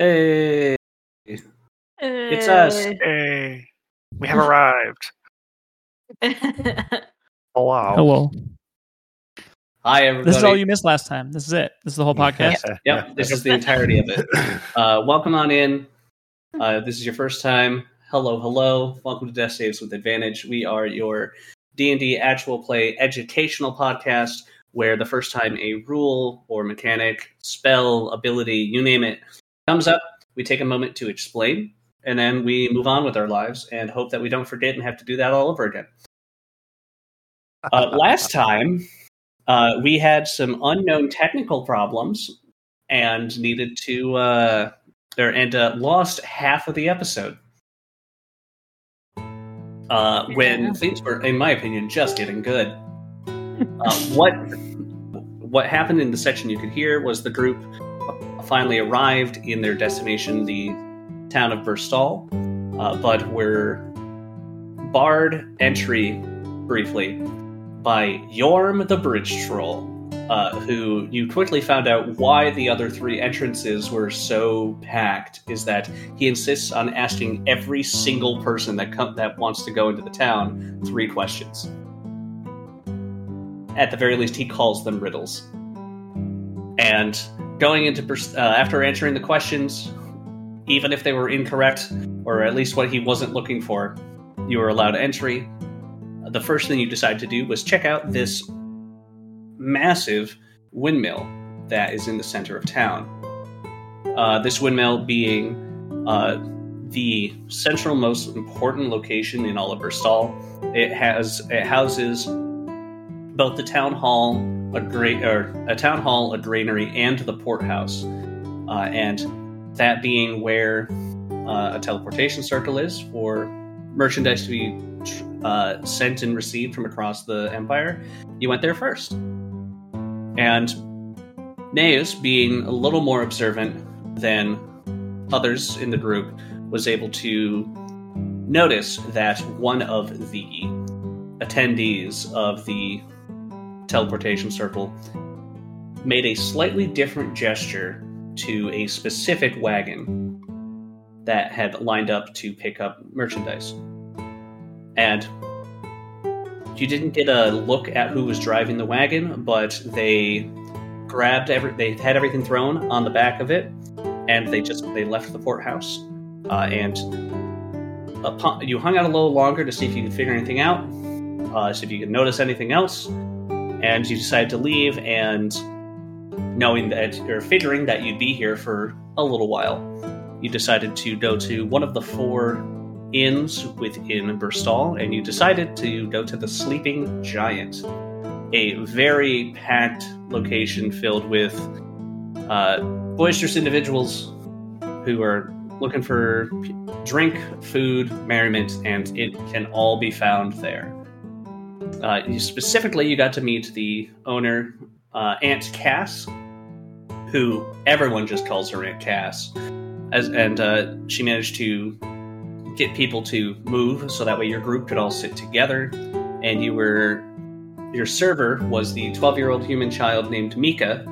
Hey, it's us. Hey, we have arrived. Hello. Hello. Hi, everybody. This is all you missed last time. This is it. This is the whole podcast. Yep, this is the entirety of it. Uh, welcome on in. Uh, this is your first time. Hello, hello. Welcome to Death Saves with Advantage. We are your D and D actual play educational podcast, where the first time a rule or mechanic, spell, ability, you name it, comes up, we take a moment to explain, and then we move on with our lives and hope that we don't forget and have to do that all over again. Uh, last time, uh, we had some unknown technical problems and needed to, uh, or, and uh, lost half of the episode. Uh, when things were, in my opinion, just getting good. Uh, what what happened in the section you could hear was the group finally arrived in their destination, the town of Burstall, uh, but were barred entry briefly by Yorm the Bridge Troll, uh, who you quickly found out why the other three entrances were so packed. Is that he insists on asking every single person that com- that wants to go into the town three questions. At the very least, he calls them riddles. And going into uh, after answering the questions, even if they were incorrect or at least what he wasn't looking for, you were allowed entry the first thing you decided to do was check out this massive windmill that is in the center of town. Uh, this windmill being uh, the central most important location in all of Bristol. It has it houses both the town hall, a great or a town hall, a granary, and the port house, uh, and that being where uh, a teleportation circle is for merchandise to be uh, sent and received from across the empire, you went there first. And Neus, being a little more observant than others in the group, was able to notice that one of the attendees of the teleportation circle made a slightly different gesture to a specific wagon that had lined up to pick up merchandise and you didn't get a look at who was driving the wagon, but they grabbed every they had everything thrown on the back of it, and they just they left the port house. Uh, and upon, you hung out a little longer to see if you could figure anything out, uh, see if you could notice anything else, and you decided to leave. And knowing that or figuring that you'd be here for a little while, you decided to go to one of the four inns within Burstall, and you decided to go to the Sleeping Giant, a very packed location filled with uh, boisterous individuals who are looking for drink, food, merriment, and it can all be found there. Uh, specifically, you got to meet the owner, uh, Aunt Cass, who everyone just calls her Aunt Cass, as, and uh, she managed to get people to move so that way your group could all sit together and you were your server was the 12 year old human child named Meeka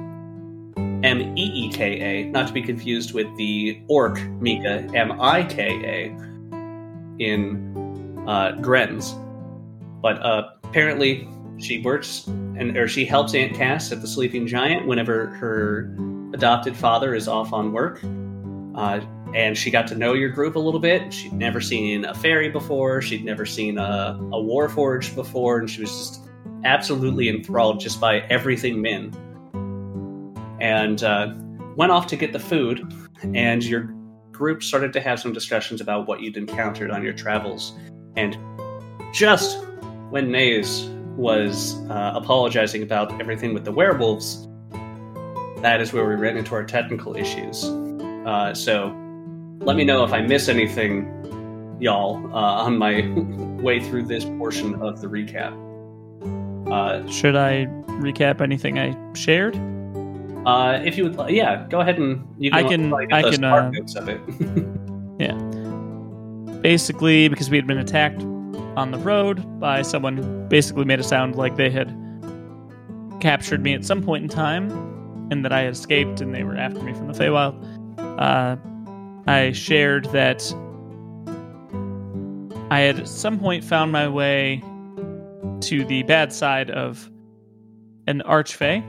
m-e-e-k-a not to be confused with the orc mika m-i-k-a in uh, Grenz. but uh, apparently she works and or she helps aunt cass at the sleeping giant whenever her adopted father is off on work uh, and she got to know your group a little bit. She'd never seen a fairy before. She'd never seen a, a warforged before, and she was just absolutely enthralled just by everything Min. And uh, went off to get the food, and your group started to have some discussions about what you'd encountered on your travels. And just when Nays was uh, apologizing about everything with the werewolves, that is where we ran into our technical issues. Uh, so let me know if I miss anything, y'all, uh, on my way through this portion of the recap. Uh, Should I recap anything I shared? uh, if you would, yeah, go ahead and you can. I can. can- like, I can, uh, of it. Yeah. Basically, because we had been attacked on the road by someone who basically made it sound like they had captured me at some point in time, and that I had escaped and they were after me from the Feywild. Uh, I shared that I had at some point found my way to the bad side of an archfey,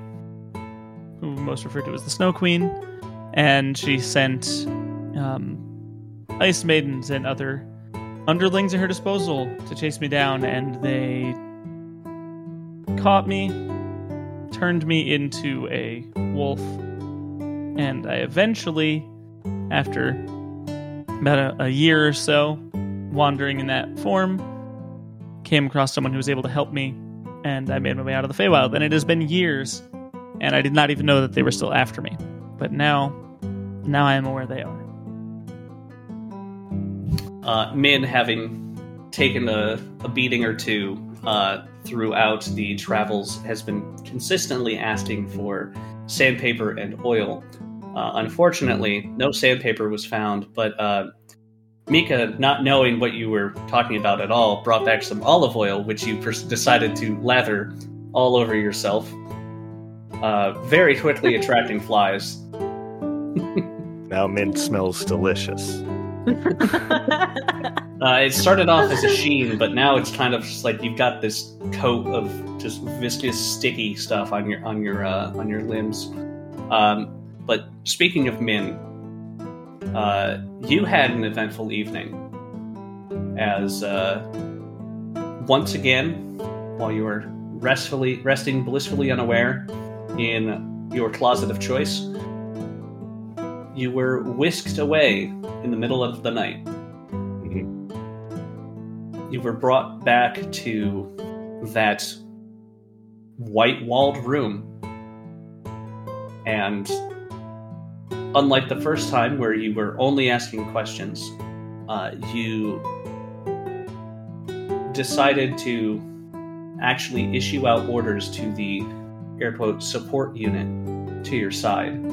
who most referred to as the Snow Queen, and she sent um, ice maidens and other underlings at her disposal to chase me down, and they caught me, turned me into a wolf, and I eventually, after about a, a year or so wandering in that form, came across someone who was able to help me, and I made my way out of the Feywild. And it has been years, and I did not even know that they were still after me. But now, now I am aware they are. Uh, Min, having taken a, a beating or two uh, throughout the travels, has been consistently asking for sandpaper and oil. Uh, unfortunately, no sandpaper was found, but uh, Meeka, not knowing what you were talking about at all, brought back some olive oil, which you pers- decided to lather all over yourself, uh, very quickly attracting flies. Now Min smells delicious. Uh, it started off as a sheen, but now it's kind of just like you've got this coat of just viscous, sticky stuff on your on your uh, on your limbs. Um, but speaking of Min, uh, you had an eventful evening as uh, once again, while you were restfully resting blissfully unaware in your closet of choice, you were whisked away in the middle of the night. You were brought back to that white walled room. And unlike the first time where you were only asking questions, uh, you decided to actually issue out orders to the air quote support unit to your side,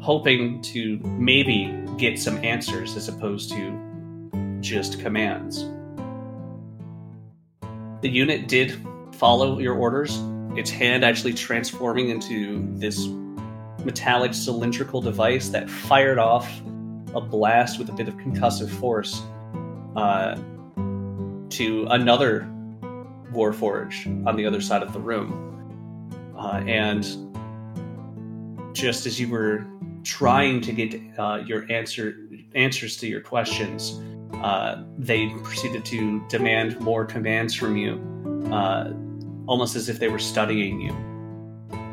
hoping to maybe get some answers as opposed to just commands. The unit did follow your orders, its hand actually transforming into this metallic cylindrical device that fired off a blast with a bit of concussive force uh, to another Warforged on the other side of the room. Uh, and just as you were trying to get uh, your answer answers to your questions, uh, they proceeded to demand more commands from you, uh, almost as if they were studying you.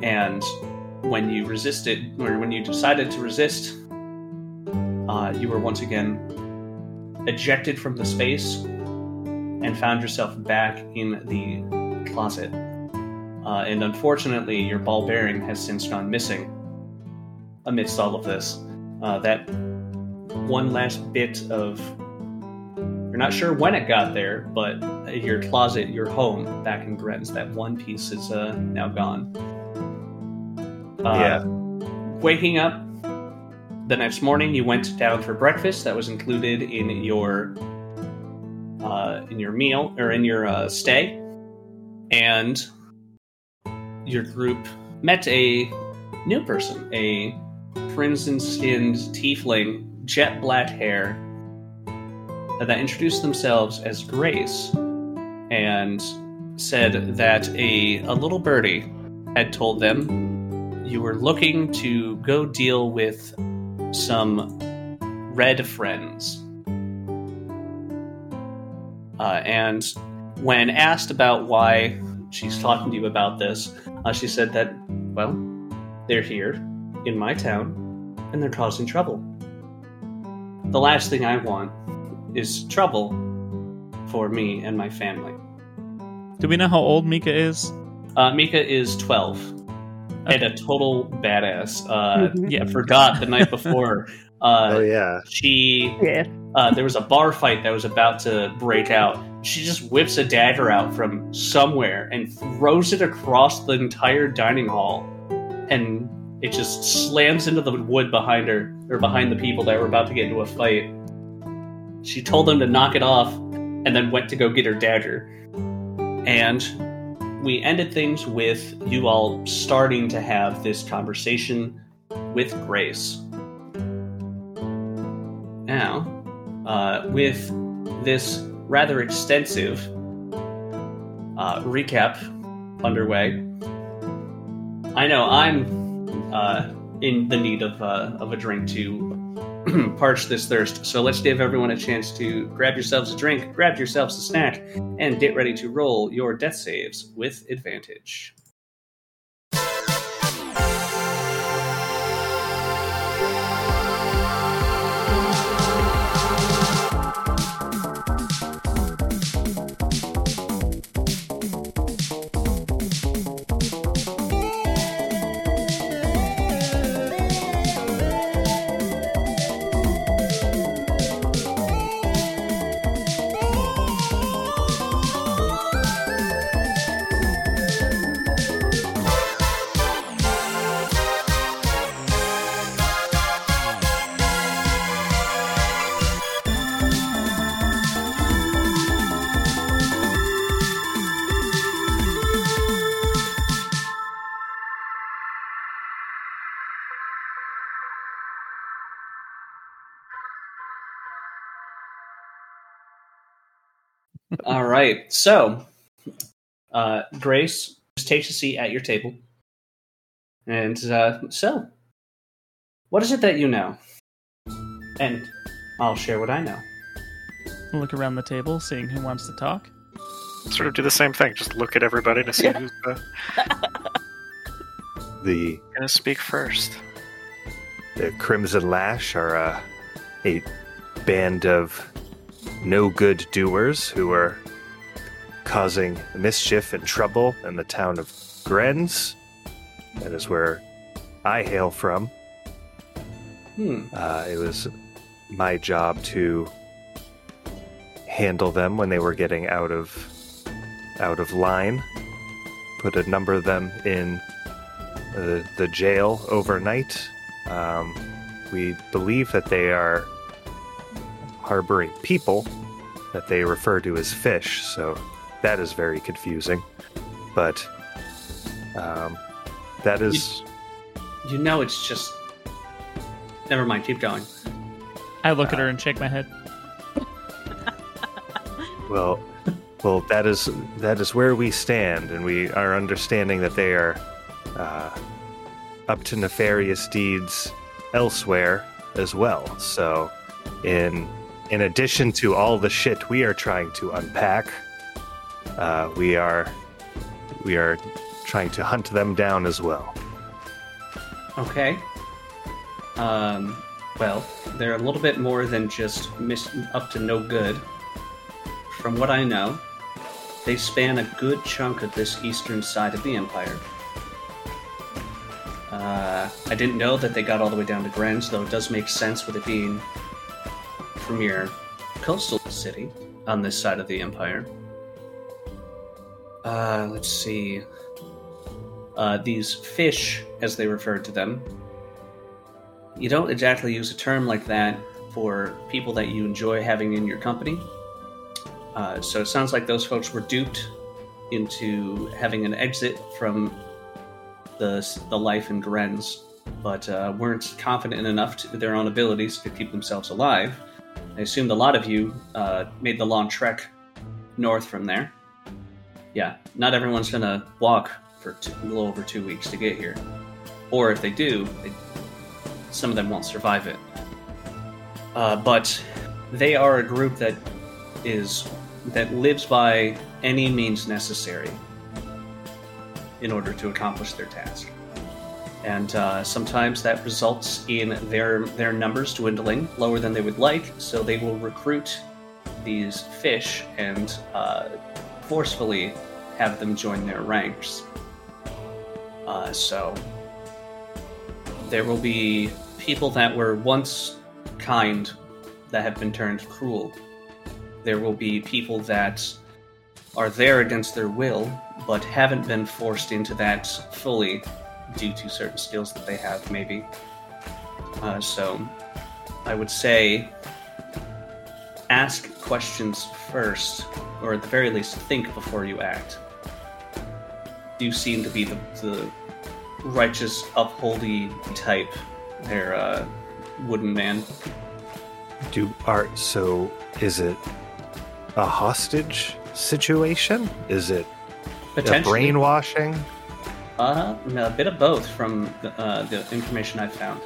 And when you resisted, or when you decided to resist, uh, you were once again ejected from the space and found yourself back in the closet. Uh, and unfortunately, your ball bearing has since gone missing amidst all of this. Uh, that one last bit of you're not sure when it got there, but your closet, your home back in Grenz, that one piece is uh, now gone. Uh, Yeah. Waking up the next morning, you went down for breakfast. That was included in your uh, in your meal or in your uh, stay, and your group met a new person, a crimson-skinned tiefling, jet black hair, that introduced themselves as Grace and said that a, a little birdie had told them you were looking to go deal with some red friends. Uh, and when asked about why she's talking to you about this, uh, she said that, well, they're here in my town and they're causing trouble. The last thing I want is trouble for me and my family. Do we know how old Meeka is? Uh, Meeka is 12 and a total badass. Uh, Mhm. yeah, forgot the night before. Uh, oh yeah. She Yeah. uh, there was a bar fight that was about to break out. She just whips a dagger out from somewhere and throws it across the entire dining hall, and it just slams into the wood behind her or behind the people that were about to get into a fight. She told them to knock it off, and then went to go get her dagger. And we ended things with you all starting to have this conversation with Grace. now, uh, with this rather extensive uh, recap underway, I know I'm uh, in the need of, uh, of a drink to parch this thirst. So let's give everyone a chance to grab yourselves a drink, grab yourselves a snack, and get ready to roll your death saves with advantage. Right. So, uh, Grace just takes a seat at your table. And uh, so, what is it that you know? And I'll share what I know. Look around the table, seeing who wants to talk. Sort of do the same thing. Just look at everybody to see Yeah. who's uh, The gonna speak first. the Crimson Lash are uh, a band of no good doers who are causing mischief and trouble in the town of Grenz. That is where I hail from. Hmm. Uh, it was my job to handle them when they were getting out of out of line. Put a number of them in the, the jail overnight. Um, we believe that they are harboring people that they refer to as fish, so that is very confusing. But um, that is You know, it's just. Never mind. Keep going. I look at her and shake my head. Well, well, that is that is where we stand, and we are understanding that they are uh, up to nefarious deeds elsewhere as well. So, in in addition to all the shit we are trying to unpack, uh, we are we are trying to hunt them down as well. Okay. Um. Well, they're a little bit more than just mis- up to no good. From what I know, they span a good chunk of this eastern side of the empire. Uh, I didn't know that they got all the way down to Grenz, though it does make sense with it being premier coastal city on this side of the empire. Uh, let's see. Uh, these fish, as they referred to them, you don't exactly use a term like that for people that you enjoy having in your company. Uh, so it sounds like those folks were duped into having an exit from the the life in Grenz, but uh, weren't confident enough to their own abilities to keep themselves alive. I assumed a lot of you uh, made the long trek north from there. Yeah, not everyone's gonna walk for two, a little over two weeks to get here, or if they do, they, some of them won't survive it. Uh, but they are a group that is that lives by any means necessary in order to accomplish their task. And uh, sometimes that results in their their numbers dwindling lower than they would like, so they will recruit these fish and uh, forcefully have them join their ranks. Uh, so there will be people that were once kind that have been turned cruel. There will be people that are there against their will, but haven't been forced into that fully due to certain skills that they have, maybe. Uh, so I would say ask questions first, or at the very least, think before you act. You seem to be the, the righteous, upholdy type, there, uh, wooden man. Do art, so? Is it a hostage situation? Is it a Potentially, brainwashing? Uh, a bit of both from the, uh, the information I've found.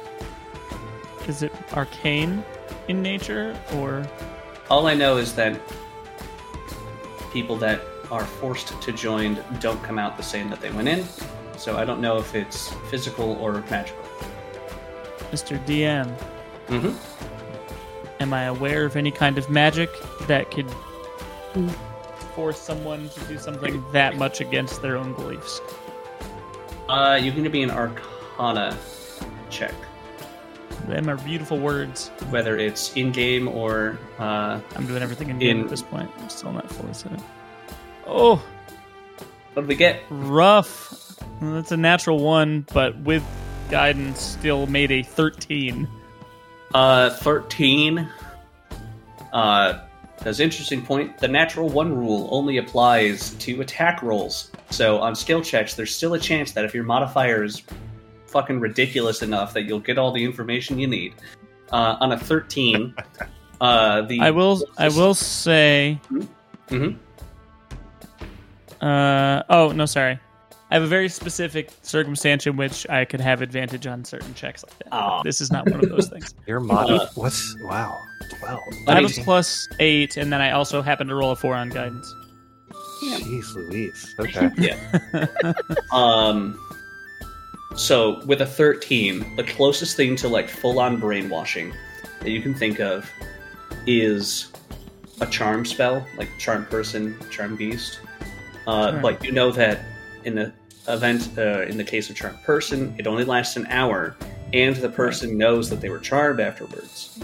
Is it arcane in nature or All I know is that people that are forced to join don't come out the same that they went in. So I don't know if it's physical or magical. Mr. DM? Mm-hmm. Am I aware of any kind of magic that could force someone to do something that much against their own beliefs? Uh, you're going to be an Arcana check, Them are beautiful words. whether it's in-game or uh, I'm doing everything in game In- at this point. I'm still not fully set. Oh, what do we get? rough. Well, That's a natural one, but with guidance, still made a 13. Uh, thirteen. Uh, that's an interesting point. The natural one rule only applies to attack rolls. So on skill checks, there's still a chance that if your modifier is fucking ridiculous enough that you'll get all the information you need. Uh, on a thirteen, uh, the I will. I will say. Mhm. Uh oh no, sorry. I have a very specific circumstance in which I could have advantage on certain checks like that. Aw. This is not one of those things. Your mod. Uh, what's wow? Twelve. I have a plus eight, and then I also happen to roll a four on guidance. Jeez, Louise. Okay. Yeah. um, so with a 13, the closest thing to like full-on brainwashing that you can think of is a charm spell, like charm person, charm beast. Uh, Sure. But you know that in the event, uh, in the case of charm person, it only lasts an hour, and the person knows that they were charmed afterwards.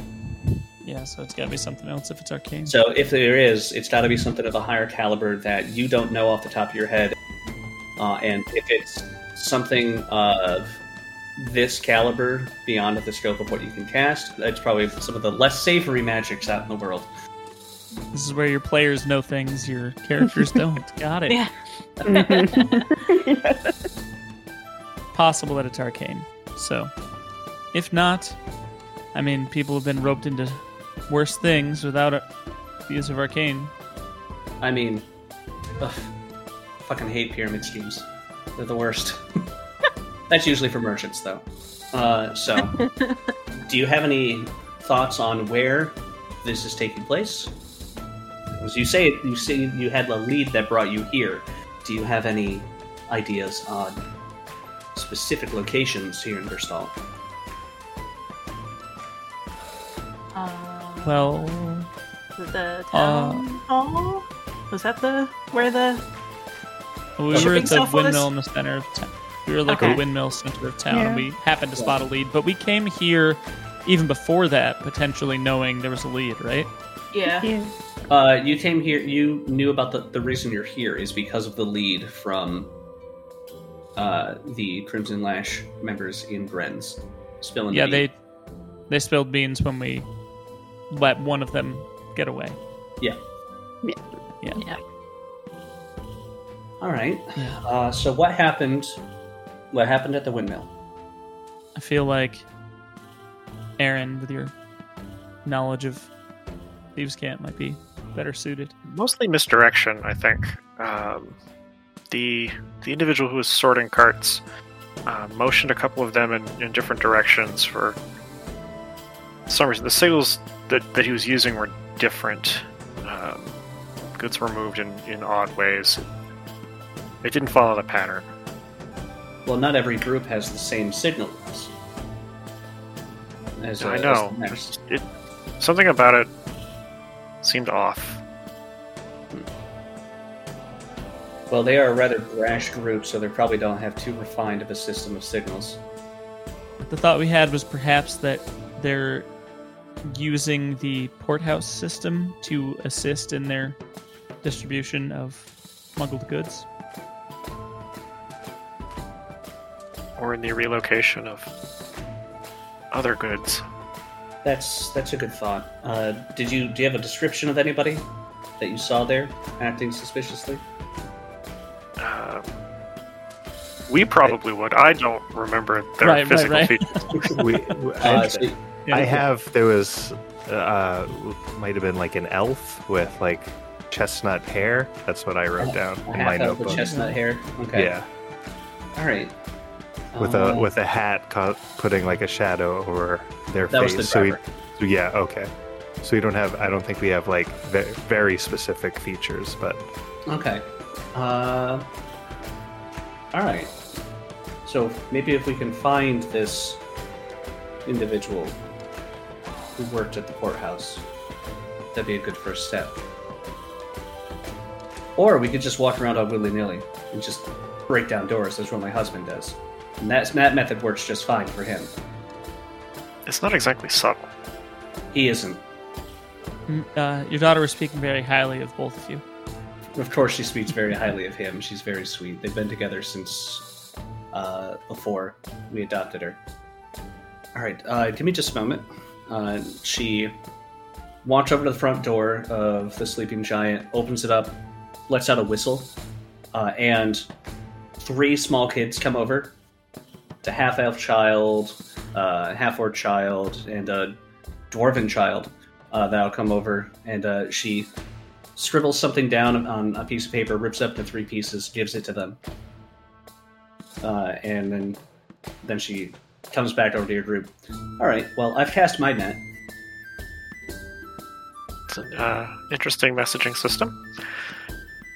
Yeah, so it's got to be something else if it's arcane. So if there is, it's got to be something of a higher caliber that you don't know off the top of your head. Uh, and if it's something of this caliber beyond the scope of what you can cast, it's probably some of the less savory magics out in the world. This is where your players know things your characters don't. Got it. Yeah. Possible that it's arcane. So, if not, I mean, people have been roped into worse things without a, the use of arcane. I mean, ugh, fucking hate pyramid schemes. They're the worst. That's usually for merchants, though. Uh, so, do you have any thoughts on where this is taking place? As you say, you say you had a lead that brought you here. Do you have any ideas on specific locations here in Bristol? Uh, Well, the town hall was that the where the we were at the stuff windmill in the center of town. We were like Okay. a windmill center of town, Yeah. and we happened to spot a lead. But we came here even before that, potentially knowing there was a lead, right? yeah Yeah. Uh, you came here. You knew about the the reason you're here is because of the lead from uh, the Crimson Lash members in Grenz spilling. yeah, the they they spilled beans when we let one of them get away. All right. Yeah. Uh, so what happened? What happened at the windmill? I feel like Aaron, with your knowledge of thieves' cant, might be better suited. Mostly misdirection, I think. Um, the the individual who was sorting carts uh, motioned a couple of them in, in different directions for some reason. The signals that, that he was using were different. Um, goods were moved in, in odd ways. It didn't follow the pattern. Well, not every group has the same signals. As, uh, I as know. the. It something about it seemed off. Well, they are a rather brash group, so they probably don't have too refined of a system of signals. The thought we had was perhaps that they're using the porthouse system to assist in their distribution of smuggled goods. Or in the relocation of other goods. That's that's a good thought. Uh, did you do you have a description of anybody that you saw there acting suspiciously? Um, we probably would. I don't remember their Right, right, physical right. features. we, we- Uh, I- so I have. There was, uh, might have been like an elf with like chestnut hair. That's what I wrote down in my notebook. chestnut hair. Okay. Yeah, All right. With a with a hat, co- putting like a shadow over their that was face. the so we, so yeah, okay. So we don't have. I don't think we have like ve- very specific features, but Okay. Uh. All right. So maybe if we can find this individual who worked at the courthouse, that'd be a good first step. Or we could just walk around all willy nilly and just break down doors. That's what my husband does. And that's, that method works just fine for him. It's not exactly subtle. He isn't. Mm, Uh, your daughter was speaking very highly of both of you. Of course, she speaks very highly of him. She's very sweet. They've been together since uh, before we adopted her. All right, uh, give me just a moment. Uh, she walks over to the front door of the sleeping giant, opens it up, lets out a whistle, uh, and three small kids come over. A half elf child, uh, half orc child, and a dwarven child uh, that'll come over, and uh, she scribbles something down on a piece of paper, rips up the three pieces, gives it to them, uh, and then then she comes back over to your group. All right, well, I've cast my net. It's an uh, interesting messaging system.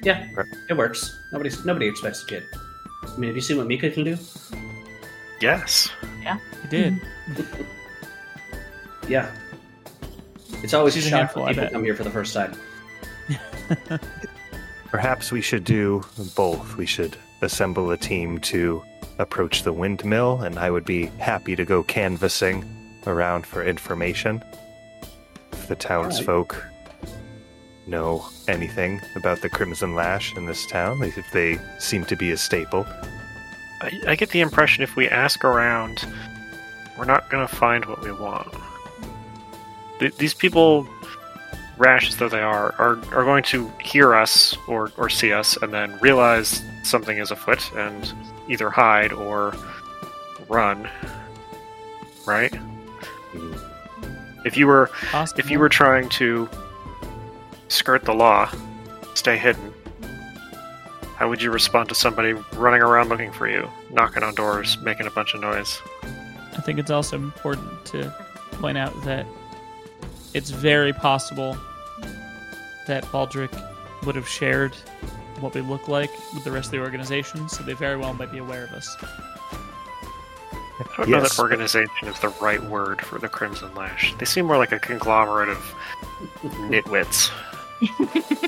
Yeah, it works. Nobody's nobody expects a kid. I mean, have you seen what Meeka can do? Yes. Yeah. You did. Yeah, it's always She's a a shock when people bet. come here for the first time. perhaps we should do both. We should assemble a team to approach the windmill, and I would be happy to go canvassing around for information. If the townsfolk know anything about the Crimson Lash in this town, if they seem to be a staple. I, I get the impression if we ask around, we're not going to find what we want. Th- these people, rash as though they are, are, are going to hear us or, or see us and then realize something is afoot and either hide or run. Right? Mm-hmm. If you were Possible. if you were trying to skirt the law, stay hidden, how would you respond to somebody running around looking for you, knocking on doors, making a bunch of noise? I think it's also important to point out that it's very possible that Baldric would have shared what we look like with the rest of the organization, so they very well might be aware of us. I don't know that organization is the right word for the Crimson Lash. They seem more like a conglomerate of nitwits.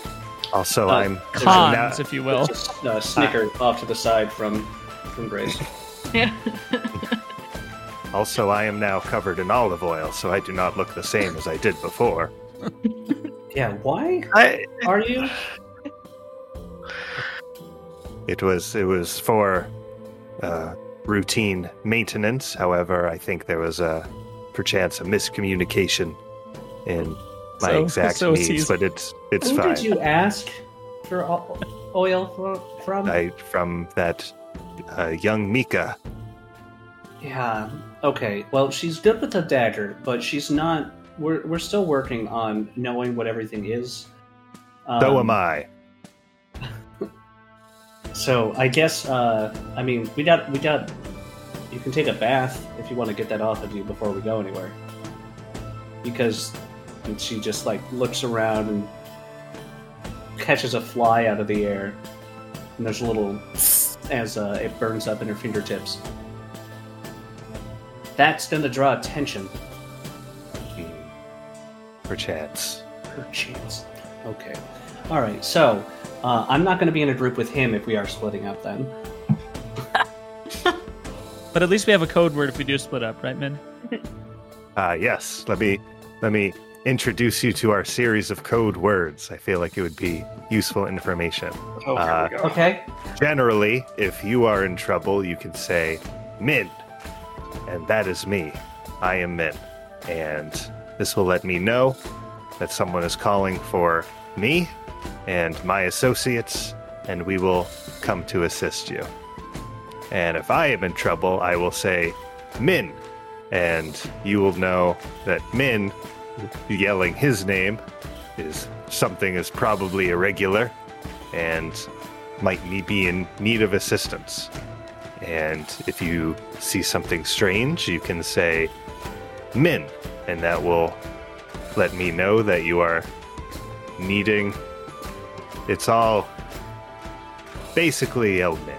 Also, Uh, I'm There's Cons, now- if you will. Just uh, snicker off to the side from from Grace. Yeah. also I am now covered in olive oil, so I do not look the same as I did before. yeah, why I, are you? It was it was for uh, routine maintenance. However, I think there was a perchance a miscommunication in my So- exact so needs, he's- but it's it's Who fine. did you ask for oil from? I from that uh, young Meeka. Yeah. Okay. Well, she's good with the dagger, but she's not. We're we're still working on knowing what everything is. So Um, am I. So I guess uh, I mean we got we got. You can take a bath if you want to get that off of you before we go anywhere. Because she just like looks around and catches a fly out of the air, and there's a little as uh, it burns up in her fingertips. That's gonna draw attention. Perchance. Perchance. Okay. All right. So uh, I'm not going to be in a group with him if we are splitting up. Then. But at least we have a code word if we do split up, right, Min? Ah, yes. Let me let me introduce you to our series of code words. I feel like it would be useful information. oh, Uh, here we go. Okay. Generally, if you are in trouble, you can say Min, and that is me. I am Min, and this will let me know that someone is calling for me and my associates, and we will come to assist you. And if I am in trouble, I will say Min, and you will know that Min yelling his name is something is probably irregular and might ne- be in need of assistance. And if you see something strange, you can say Min, and that will let me know that you are needing. It's all basically El Min.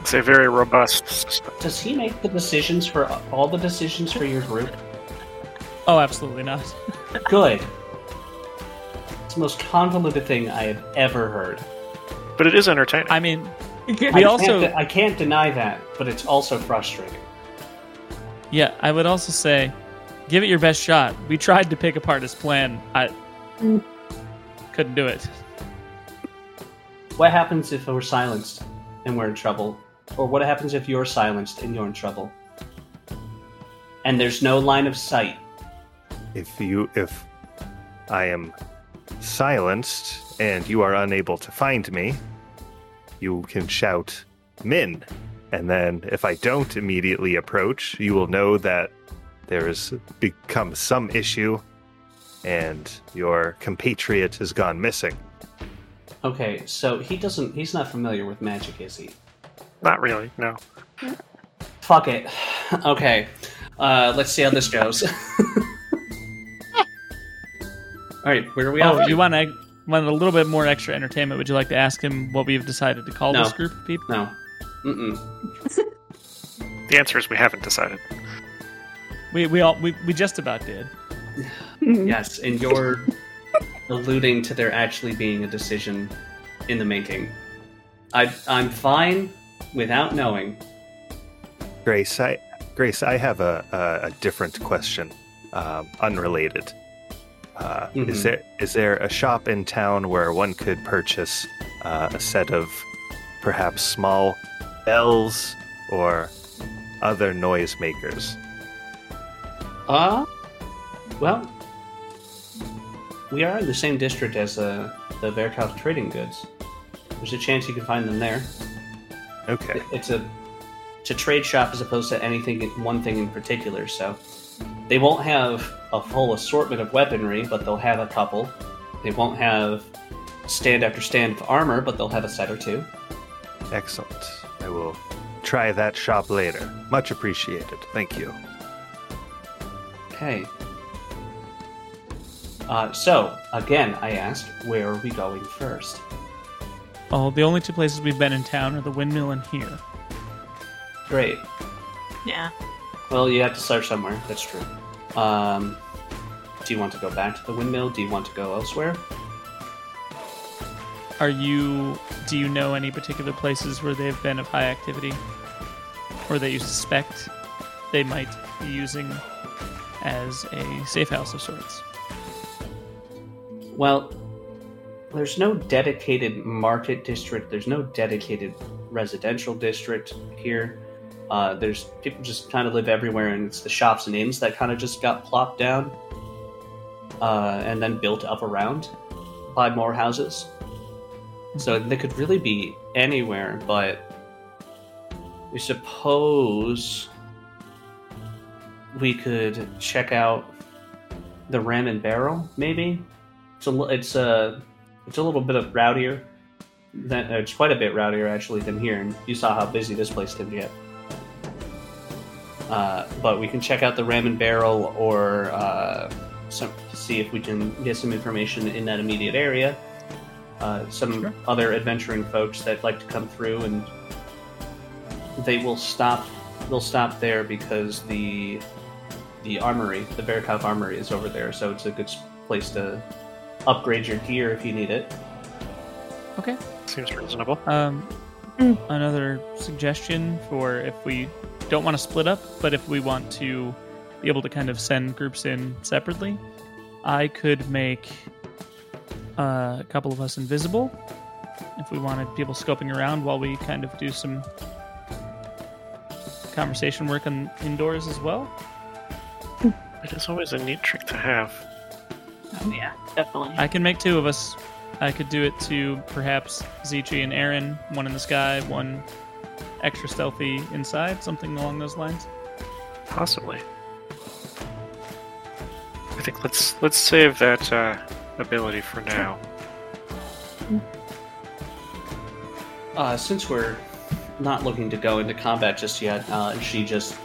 It's a very robust system. Does he make the decisions for all the decisions for your group? Oh, absolutely not. Good. It's the most convoluted thing I have ever heard. But it is entertaining. I mean, I we also can't, I can't deny that, but it's also frustrating. Yeah, I would also say, give it your best shot. We tried to pick apart his plan. I mm. couldn't do it. What happens if we're silenced and we're in trouble? Or what happens if you're silenced and you're in trouble? And there's no line of sight. If you if I am silenced and you are unable to find me, you can shout Min. And then if I don't immediately approach, you will know that there has become some issue and your compatriot has gone missing. Okay, so he doesn't he's not familiar with magic, is he? Not really, no. Fuck it. Okay. Uh, let's see how this goes. Alright, where are we Oh, at? you want to want a little bit more extra entertainment? Would you like to ask him what we've decided to call No. this group of people? No. Mm-mm. The answer is we haven't decided. We we all we, we just about did. Yes, and you're alluding to there actually being a decision in the making. I, I'm fine without knowing. Grace, I Grace, I have a a, a different question, um, unrelated. Uh, Mhm. Is there is there a shop in town where one could purchase uh, a set of perhaps small bells or other noisemakers? Uh, well, we are in the same district as uh, the Verkov Trading Goods. There's a chance you can find them there. Okay, It- It's a it's a trade shop as opposed to anything one thing in particular. So they won't have a full assortment of weaponry, but they'll have a couple. They won't have stand after stand of armor, but they'll have a set or two. excellent. I will try that shop later. Much appreciated. Thank you. Okay. Uh, so again, I ask, where are we going first? Oh, the only two places we've been in town are the windmill and here. Great. Yeah. Well, you have to start somewhere. That's true. Um, do you want to go back to the windmill? Do you want to go elsewhere? Are you? Do you know any particular places where they've been of high activity, or that you suspect they might be using as a safe house of sorts? Well, there's no dedicated market district. There's no dedicated residential district here. Uh, there's people just kind of live everywhere, and it's the shops and inns that kind of just got plopped down uh, and then built up around by more houses. So they could really be anywhere, but we suppose we could check out the Ram and Barrel, maybe. It's a it's a it's a little bit of rowdier. Than, it's quite a bit rowdier actually than here, and you saw how busy this place can get. Uh, but we can check out the Ram and Barrel, or uh, some, see if we can get some information in that immediate area. Uh, some Sure. other adventuring folks that like to come through, and they will stop. They'll stop there because the the armory, the Verkov armory, is over there, so it's a good place to upgrade your gear if you need it. Okay. Seems reasonable. Um, Mm. another suggestion for if we don't want to split up, but if we want to be able to kind of send groups in separately, I could make uh, a couple of us invisible if we wanted people scoping around while we kind of do some conversation work on indoors as well. It is always a neat trick to have. Oh yeah, definitely. I can make two of us. I could do it to perhaps Zichi and Aaron, one in the sky, one extra stealthy inside, something along those lines. Possibly. I think let's let's save that uh, ability for now. Uh, since we're not looking to go into combat just yet, uh, she just,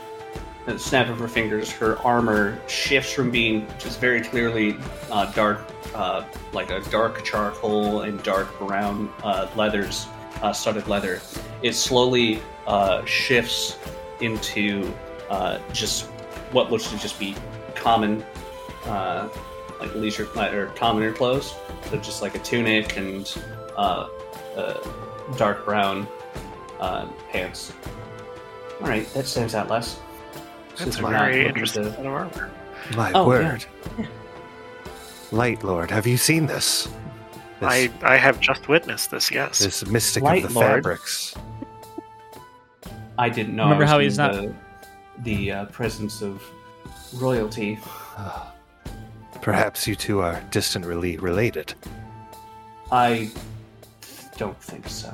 snap of her fingers, her armor shifts from being just very clearly uh, dark, uh, like a dark charcoal and dark brown uh, leathers, uh, studded leather. It slowly uh, shifts into uh, just what looks to just be common, uh, like leisure or commoner clothes. So just like a tunic and uh, uh, dark brown uh, pants. All right, that stands out less. That's Since a we're not very interesting to- set of armor. My Oh, word. Light Lord, have you seen this? This, I I have just witnessed this. Yes. this mystic Light of the Lord. fabrics. I didn't know. Remember I was how in he's not- the, the uh, presence of royalty. Perhaps you two are distantly related. I don't think so.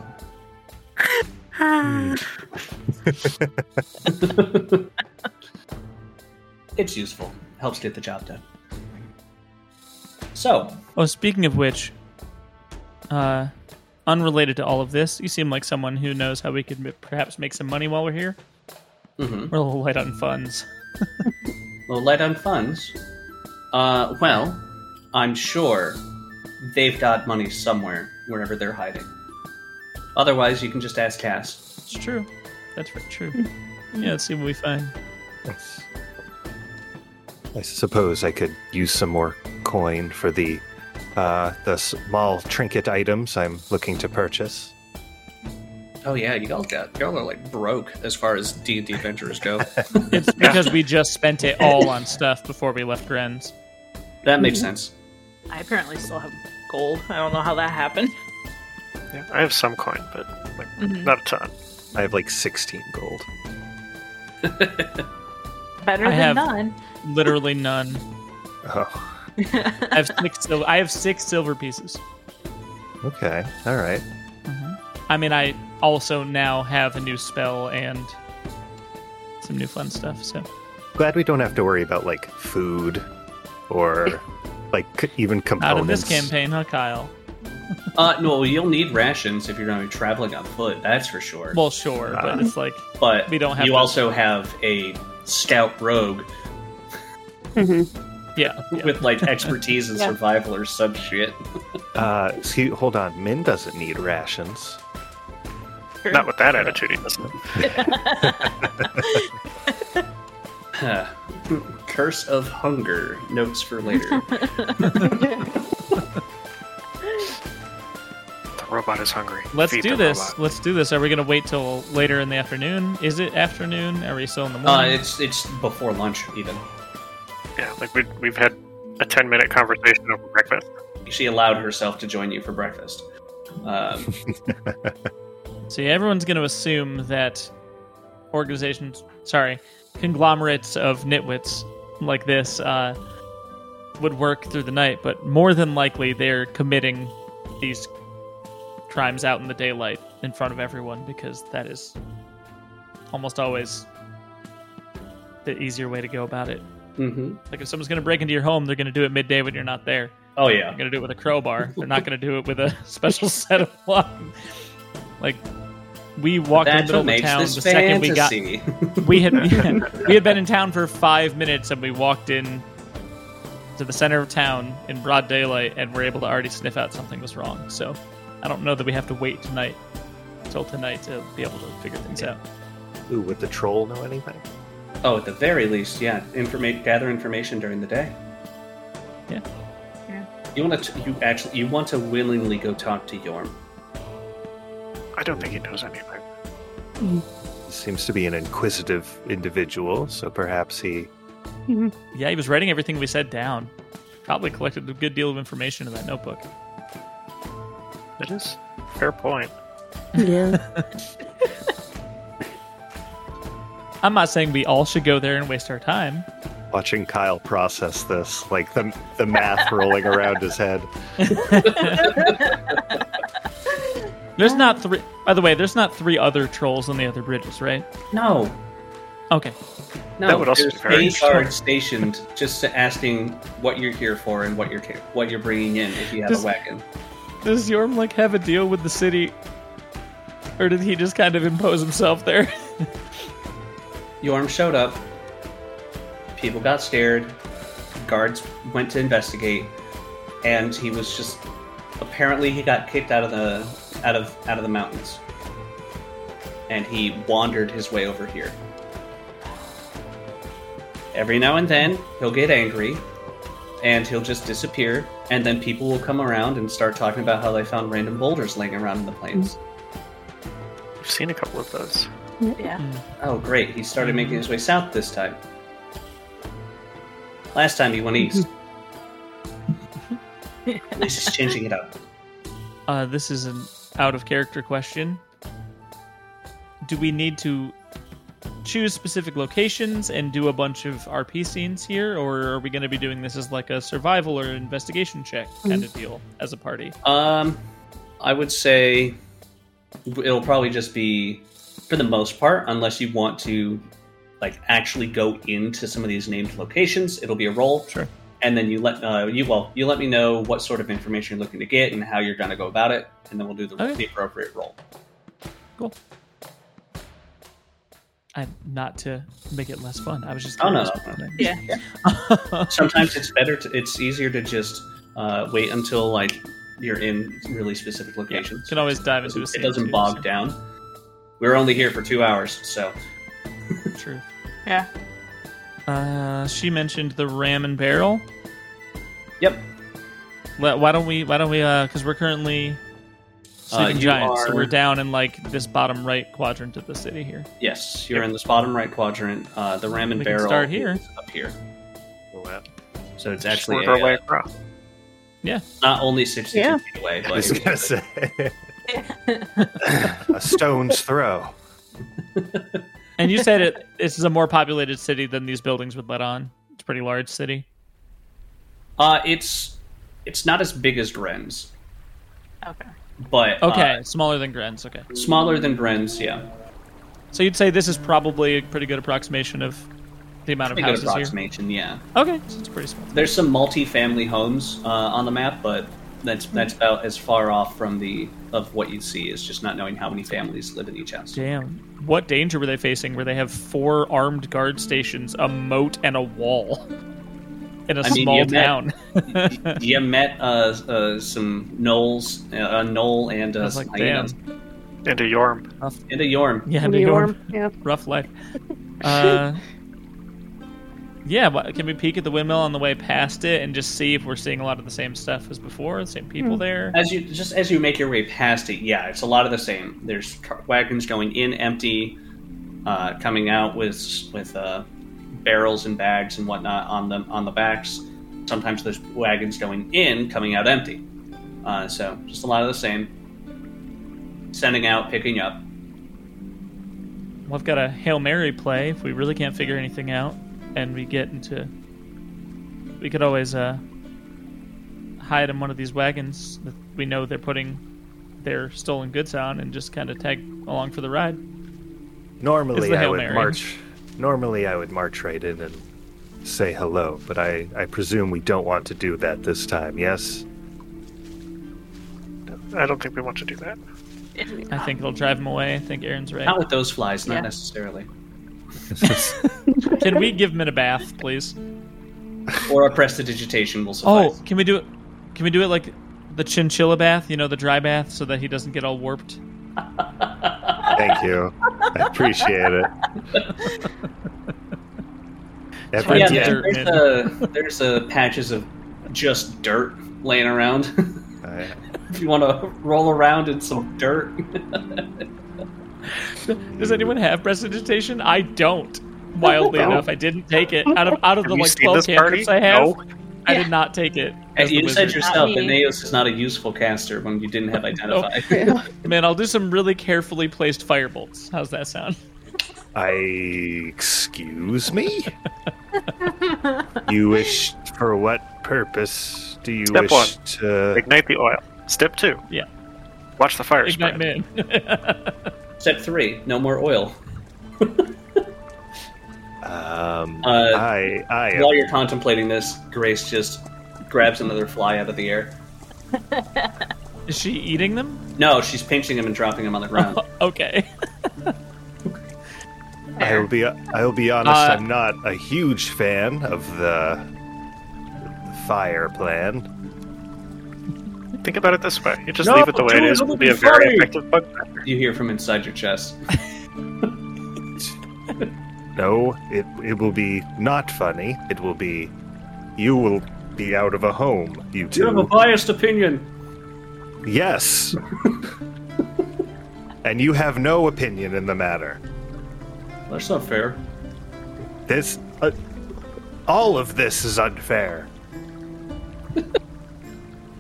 it's useful. Helps get the job done. So, Oh, speaking of which, uh, unrelated to all of this, you seem like someone who knows how we could m- perhaps make some money while we're here. mhm. We're a little light on funds. a little light on funds. Uh, well, I'm sure they've got money somewhere, wherever they're hiding. Otherwise, you can just ask Cass. It's true. That's very true. Yeah, let's see what we find. Yes. I suppose I could use some more coin for the uh, the small trinket items I'm looking to purchase. Oh yeah, you all got y'all are like broke as far as D and D adventurers go. It's because we just spent it all on stuff before we left Grenz. that makes sense. I apparently still have gold. I don't know how that happened. Yeah, I have some coin, but like Mhm. not a ton. I have like 16 gold. Better I than have- none. Literally none. Oh, I have six. Sil- I have six silver pieces. okay. All right. I mean, I also now have a new spell and some new fun stuff. So Glad we don't have to worry about like food or like c- even components. out of this campaign, huh, Kyle? Uh, no, you'll need rations if you're going to be traveling on foot. That's for sure. Well, sure, Uh, but it's like but we don't have You to- also have a scout rogue yeah, yeah. with like expertise in Yeah. survival or some shit. Uh, see, hold on. Min doesn't need rations. Not with that attitude, he doesn't. Curse of hunger. Notes for later. The robot is hungry. Let's Feed do this. robot. Let's do this. Are we gonna wait till later in the afternoon? Is it afternoon? Are we still in the uh, morning? it's it's before lunch even. Yeah, like we we've had a ten minute conversation over breakfast. She allowed herself to join you for breakfast. Um, So yeah, everyone's going to assume that organizations, sorry, conglomerates of nitwits like this uh, would work through the night, but more than likely they're committing these crimes out in the daylight in front of everyone because that is almost always the easier way to go about it. Mhm. Like if someone's going to break into your home, they're going to do it midday when you're not there. Oh yeah. They're going to do it with a crowbar. They're not going to do it with a special set of lock. Like we walked in the middle of makes the town the second we got we had we had been in town for five minutes and we walked in to the center of town in broad daylight and were able to already sniff out something was wrong. So I don't know that we have to wait tonight till tonight to be able to figure things out. Ooh, would the troll know anything? Oh, at the very least, yeah. Informate, gather information during the day. Yeah. Yeah. You want to? You actually? You want to willingly go talk to Yorm? I don't think he knows anything. He seems to be an inquisitive individual, so perhaps he. Mm-hmm. Yeah, he was writing everything we said down. Probably collected a good deal of information in that notebook. That is fair point. Yeah. I'm not saying we all should go there and waste our time. Watching Kyle process this, like the the math rolling around his head. There's not three. By the way, there's not three other trolls on the other bridges, right? No. Okay. No, That would also there's be very stationed just asking what you're here for and what you're what you're bringing in if you have Does- a wagon. Does Yorm like have a deal with the city, or did he just kind of impose himself there? Yorm showed up. People got scared. Guards went to investigate, and he was just apparently he got kicked out of the out of out of the mountains, and he wandered his way over here. Every now and then he'll get angry, and he'll just disappear, and then people will come around and start talking about how they found random boulders laying around in the plains. We've seen a couple of those. Yeah. Oh, great. He started making his way south this time. Last time he went east. At least he's changing it up. Uh, this is an out of character question. Do we need to choose specific locations and do a bunch of RP scenes here, or are we going to be doing this as like a survival or investigation check kind of deal as a party? Um, I would say it'll probably just be, for the most part, unless you want to, like, actually go into some of these named locations. It'll be a roll. Sure. And then you let uh, you well you let me know what sort of information you're looking to get and how you're going to go about it, and then we'll do the, Okay. the appropriate roll. Cool. I not to make it less fun. I was just Oh, no, curious. no, Yeah. sometimes it's better to it's easier to just uh, wait until like you're in really specific locations you Can always dive it into a scene it doesn't too, bog so- down we're only here for two hours so Truth. Yeah. Uh, she mentioned the ram and barrel. yep Let, why don't we? Why don't we? Uh, because we're currently sleeping you giants, so we're down in like this bottom right quadrant of the city here. yes you're in this bottom right quadrant uh, the ram and We can barrel start here. is up here Well, so it's actually work our a, way uh, across. not only 62 Yeah. feet away I was but gonna say a stone's throw. And you said it. This is a more populated city than these buildings would let on. It's a pretty large city. uh, it's it's not as big as Dren's Okay. but Okay, uh, smaller than Grenz. Okay, smaller than Dren's yeah so you'd say this is probably a pretty good approximation of the amount of pretty good houses here. approximation yeah Okay, so it's pretty small. There's some multi-family homes uh, on the map, but that's that's about as far off from the of what you see is just not knowing how many families live in each house. Damn. What danger were they facing where they have four armed guard stations, a moat, and a wall in a I mean, small you met- town? Y- you met uh, uh, some gnolls, uh, a gnoll, and I uh, like, some hyenas, Into Yorm. and a yorm. yeah, New New York. York. Yeah. rough life. Yeah, what, can we peek at the windmill on the way past it and just see if we're seeing a lot of the same stuff as before? The same people there? As you just as you make your way past it, yeah, it's a lot of the same. There's car- wagons going in empty, uh, coming out with with uh, barrels and bags and whatnot on them on the backs. Sometimes there's wagons going in, coming out empty. Uh, so just a lot of the same. Sending out, picking up. Well, I've got a Hail Mary play if we really can't figure anything out and we get into. We could always uh, hide in one of these wagons that we know they're putting their stolen goods on and just kind of tag along for the ride. Normally the I would Mary. march. Normally I would march right in and say hello, but I, I presume we don't want to do that this time. Yes. I don't think we want to do that. I think it'll drive them away. I think Aaron's right. Not with those flies, not Yeah. necessarily. Can we give him a bath, please? Or a prestidigitation will oh, suffice. Oh, can we do it? Can we do it like the chinchilla bath? You know, the dry bath, so that he doesn't get all warped. Thank you. I appreciate it. Every oh, yeah, Twenty there- dirt, there's, a, there's a patches of just dirt laying around. I- if you want to roll around in some dirt. Does anyone have prestidigitation? I don't. Wildly No. enough, I didn't take it. Out of out of Have the like twelve this party? cantrips I have, No. I Yeah. did not take it. As you said yourself that Not me. Naos is not a useful caster when you didn't have identified. Yeah. Man, I'll do some really carefully placed firebolts. How's that sound? I excuse me. you wish for what purpose do you Step wish one. to? Ignite the oil. Step two. Yeah. Watch the fire Ignite spread. man. Step three: no more oil. Um, Uh, I I am While you're contemplating this, Grace just grabs another fly out of the air. Is she eating them? No, she's pinching them and dropping them on the ground. okay. I will be I will be honest. Uh, I'm not a huge fan of the, the fire plan. Think about it this way: you just No, leave it the way it dude, it'll It'll be be a very funny. effective bug factor. you hear from inside your chest. No, it it will be not funny. It will be you will be out of a home. You two. You have a biased opinion. Yes. and you have no opinion in the matter. That's not fair. This, uh, all of this is unfair.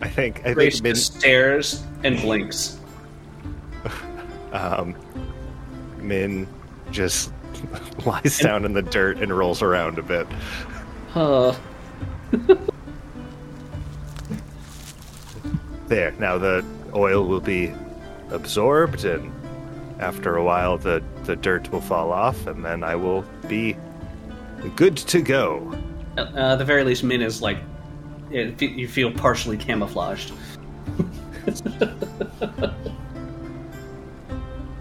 I think. I Grace think. Min, just stares and blinks. um, Min just lies down in the dirt and rolls around a bit. Uh, There. Now the oil will be absorbed, and after a while, the the dirt will fall off, and then I will be good to go. uh, at the very least, Min is like, it, you feel partially camouflaged.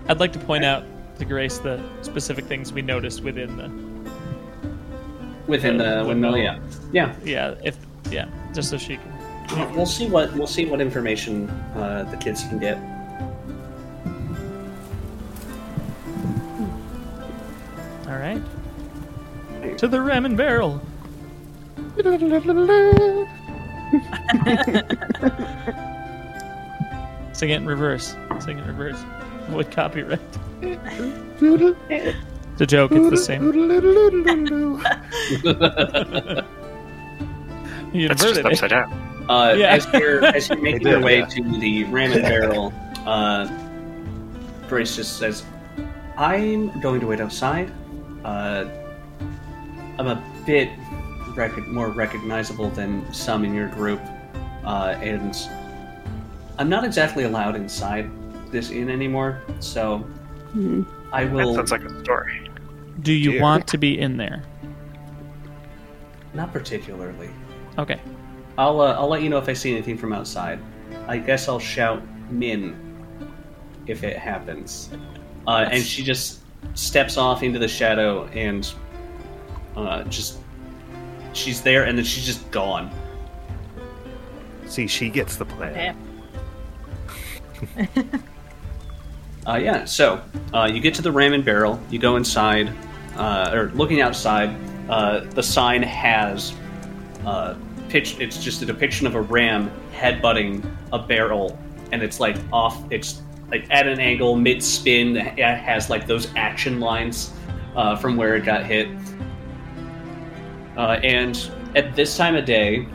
I'd like to point out to Grace the specific things we noticed within the Within the windmill, yeah, yeah. yeah if yeah just so she can We'll see what we'll see what information uh, the kids can get. all right to the ram and barrel. Sing it in reverse. Sing it in reverse. Avoid copyright. It's a joke. It's the same. You That's just inverted it. upside down. Uh, Yeah. As you're as you're making did, your way yeah. to the ram and barrel, uh, Grace just says, "I'm going to wait outside. Uh, I'm a bit rec- more recognizable than some in your group, uh, and I'm not exactly allowed inside this inn anymore. So I will. That will sounds like a story. Do you Dear. want to be in there? not particularly. Okay. I'll uh, I'll let you know if I see anything from outside. I guess I'll shout Min if it happens. Uh, and she just steps off into the shadow and uh, just she's there and then she's just gone. See, she gets the plan. Uh, yeah, so uh, you get to the ram and barrel. You go inside, uh, or looking outside. Uh, the sign has uh, pitch. It's just a depiction of a ram headbutting a barrel, and it's like off. It's like at an angle, mid spin. It has like those action lines uh, from where it got hit. Uh, and at this time of day,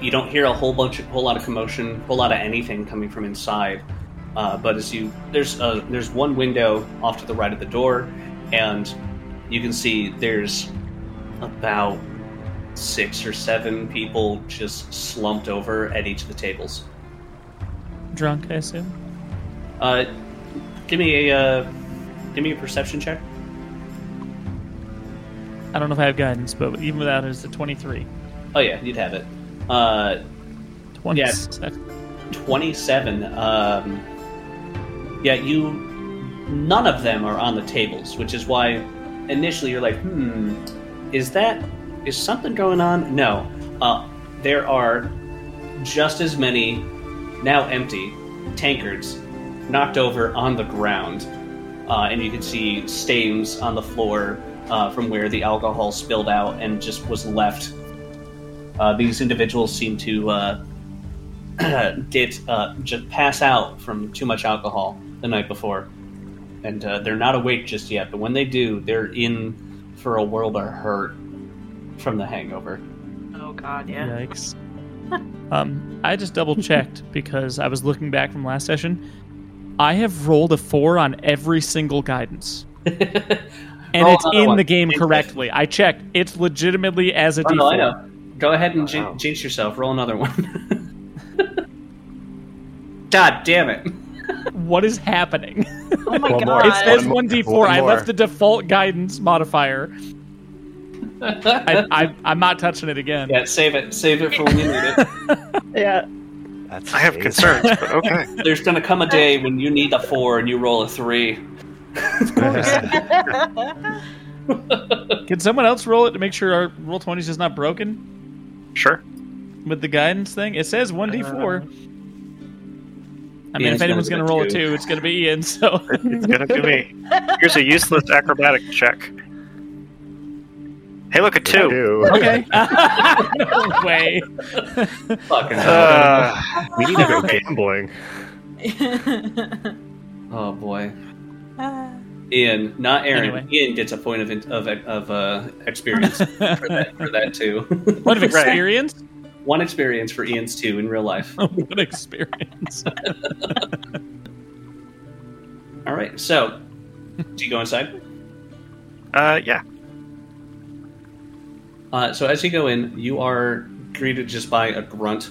you don't hear a whole bunch, of, whole lot of commotion, a whole lot of anything coming from inside. Uh, but as you there's uh, there's one window off to the right of the door, and you can see there's about six or seven people just slumped over at each of the tables. Drunk, I assume. Uh, give me a uh, give me a perception check. I don't know if I have guidance, but even without it, it's a 23. Oh yeah, you'd have it. Uh, 27. 27 um yeah you none of them are on the tables which is why initially you're like hmm is that is something going on no uh there are just as many now empty tankards knocked over on the ground uh, and you can see stains on the floor uh, from where the alcohol spilled out and just was left uh, these individuals seem to uh, did uh, just pass out from too much alcohol the night before, and uh, they're not awake just yet. But when they do, they're in for a world of hurt from the hangover. Oh god, yeah. Yikes. um, I just double checked because I was looking back from last session. I have rolled a four on every single guidance. And Roll it's in one. the game correctly. I checked. It's legitimately as a Oh, no, I D4. know. Go ahead and jin- Wow. jinx yourself. Roll another one. God damn it! What is happening? Oh my One more. god. it says One more- 1d4. one I left the default guidance modifier. I, I, I'm not touching it again. yeah, save it. Save it for when you need it. Yeah. That's I have concerns, but okay. There's gonna come a day when you need a four and you roll a three. Can someone else roll it to make sure our roll twenties is not broken Sure. with the guidance thing? It says one d four. I mean, Ian's if anyone's gonna gonna roll it a two, it's gonna be Ian. So It's gonna be me. Here's a useless acrobatic check. Hey, look, a two. Okay. no way. Fucking. Uh, We need to go gambling. oh boy. Ian, not Aaron. Anyway. Ian gets a point of of, of uh, experience for that for that too. What of Right. experience? One experience for Ian's two in real life. what experience? All right, so do you go inside? uh, yeah. Uh, so as you go in, you are greeted just by a grunt.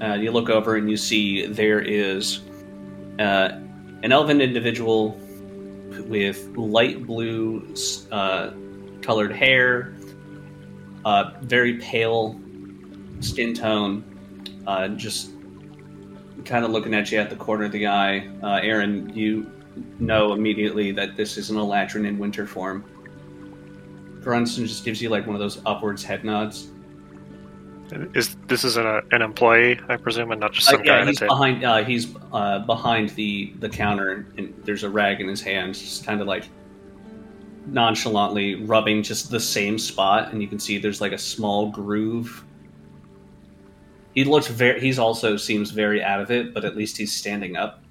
Uh, you look over and you see there is uh, an elven individual with light blue uh, colored hair, uh, very pale skin tone, uh, just kind of looking at you at the corner of the eye. Uh, Aaron, you know immediately that this is an Eladrin in winter form grunts and just gives you like one of those upwards head nods. Is this is an, an employee, I presume, and not just some Uh, guy yeah, a he's behind. Uh, he's uh, behind the the counter, and there's a rag in his hand, just kind of like nonchalantly rubbing just the same spot, and you can see there's like a small groove. He looks very. He's also seems very out of it, but at least he's standing up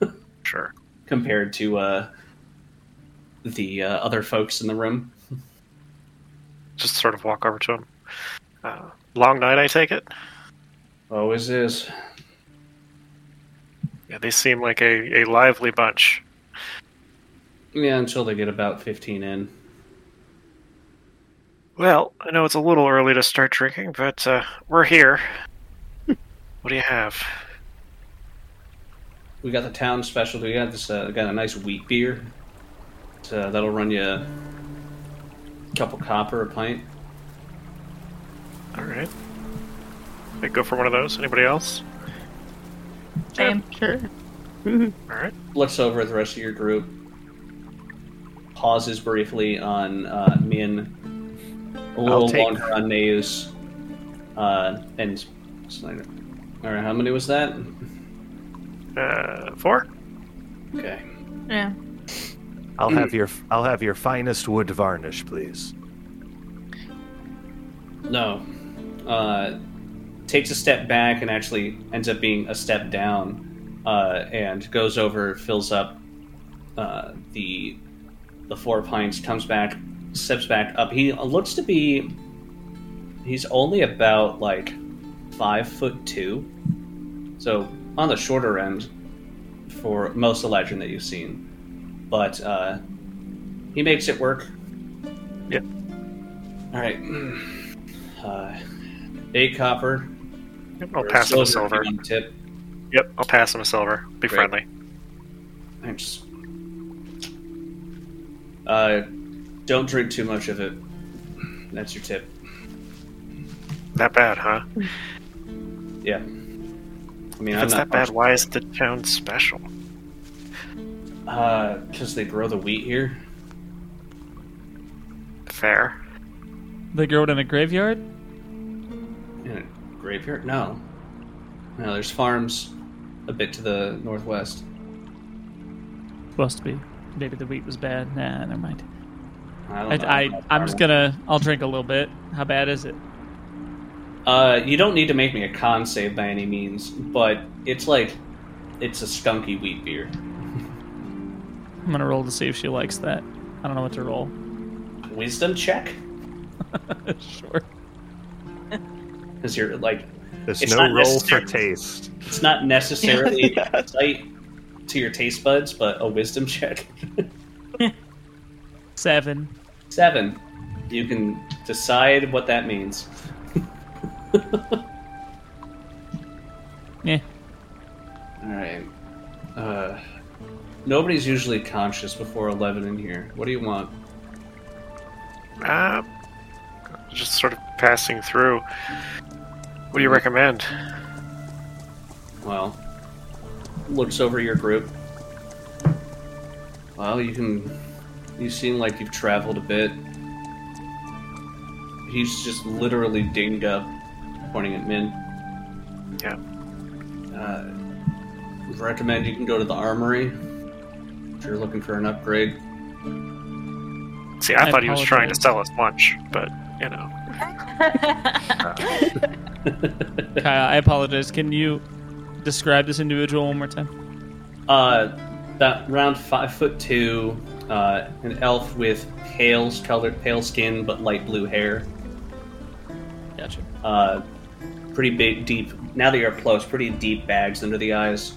Sure. compared to uh, the uh, other folks in the room. Just sort of walk over to him. Uh, long night, I take it. Always is. Yeah, they seem like a, a lively bunch. Yeah, until they get about fifteen in. Well, I know it's a little early to start drinking, but uh, we're here. what do you have? We got the town specialty. We got this. Uh, got a nice wheat beer. So that'll run you a couple copper a pint. All right. I go for one of those. Anybody else? Same. Sure. All right. Looks over at the rest of your group. Pauses briefly on uh, Min. A little take- longer on Neus. Uh, and Snyder. All right, how many was that? Uh, four. Okay. Yeah. I'll have your I'll have your finest wood varnish, please. No. Uh, takes a step back and actually ends up being a step down, uh, and goes over, fills up uh, the the four pints, comes back, steps back up. He looks to be he's only about like five foot two, so on the shorter end for most of legend that you've seen. But uh, he makes it work. Yep. All right. Uh, eight copper. Yep, I'll or pass him a silver. want Tip. Yep, I'll pass him a silver. Be Great. friendly. Thanks. Uh, don't drink too much of it. That's your tip. That bad, huh? Yeah. I mean, If I'm it's not that bad, why is the town special? Uh, because they grow the wheat here. Fair. They grow it in a graveyard. Graveyard? No. No, there's farms a bit to the northwest. Supposed to be. Maybe the wheat was bad. Nah, never mind. I, I, I I'm just gonna. I'll drink a little bit. How bad is it? Uh, you don't need to make me a con save by any means, but it's like it's a skunky wheat beer. I'm gonna roll to see if she likes that. I don't know what to roll. Wisdom check, sure. Because you're like There's It's no not roll for taste. it's not necessarily insight to your taste buds, but a wisdom check. Seven. Seven. You can decide what that means. Yeah. All right. Uh, nobody's usually conscious before eleven in here. What do you want? Uh, just sort of passing through. What do you recommend? Well, looks over your group. Well, you can. You seem like you've traveled a bit. He's just literally dinged up, pointing at Min. Yeah. Uh, recommend you can go to the armory if you're looking for an upgrade. See, I, I thought he was trying to sell us lunch, but you know. Kyle, I apologize. Can you describe this individual one more time? Uh, that round five foot two, uh, an elf with pale colored, pale skin but light blue hair. Gotcha. Uh, pretty big, deep. Now that you're up close, pretty deep bags under the eyes.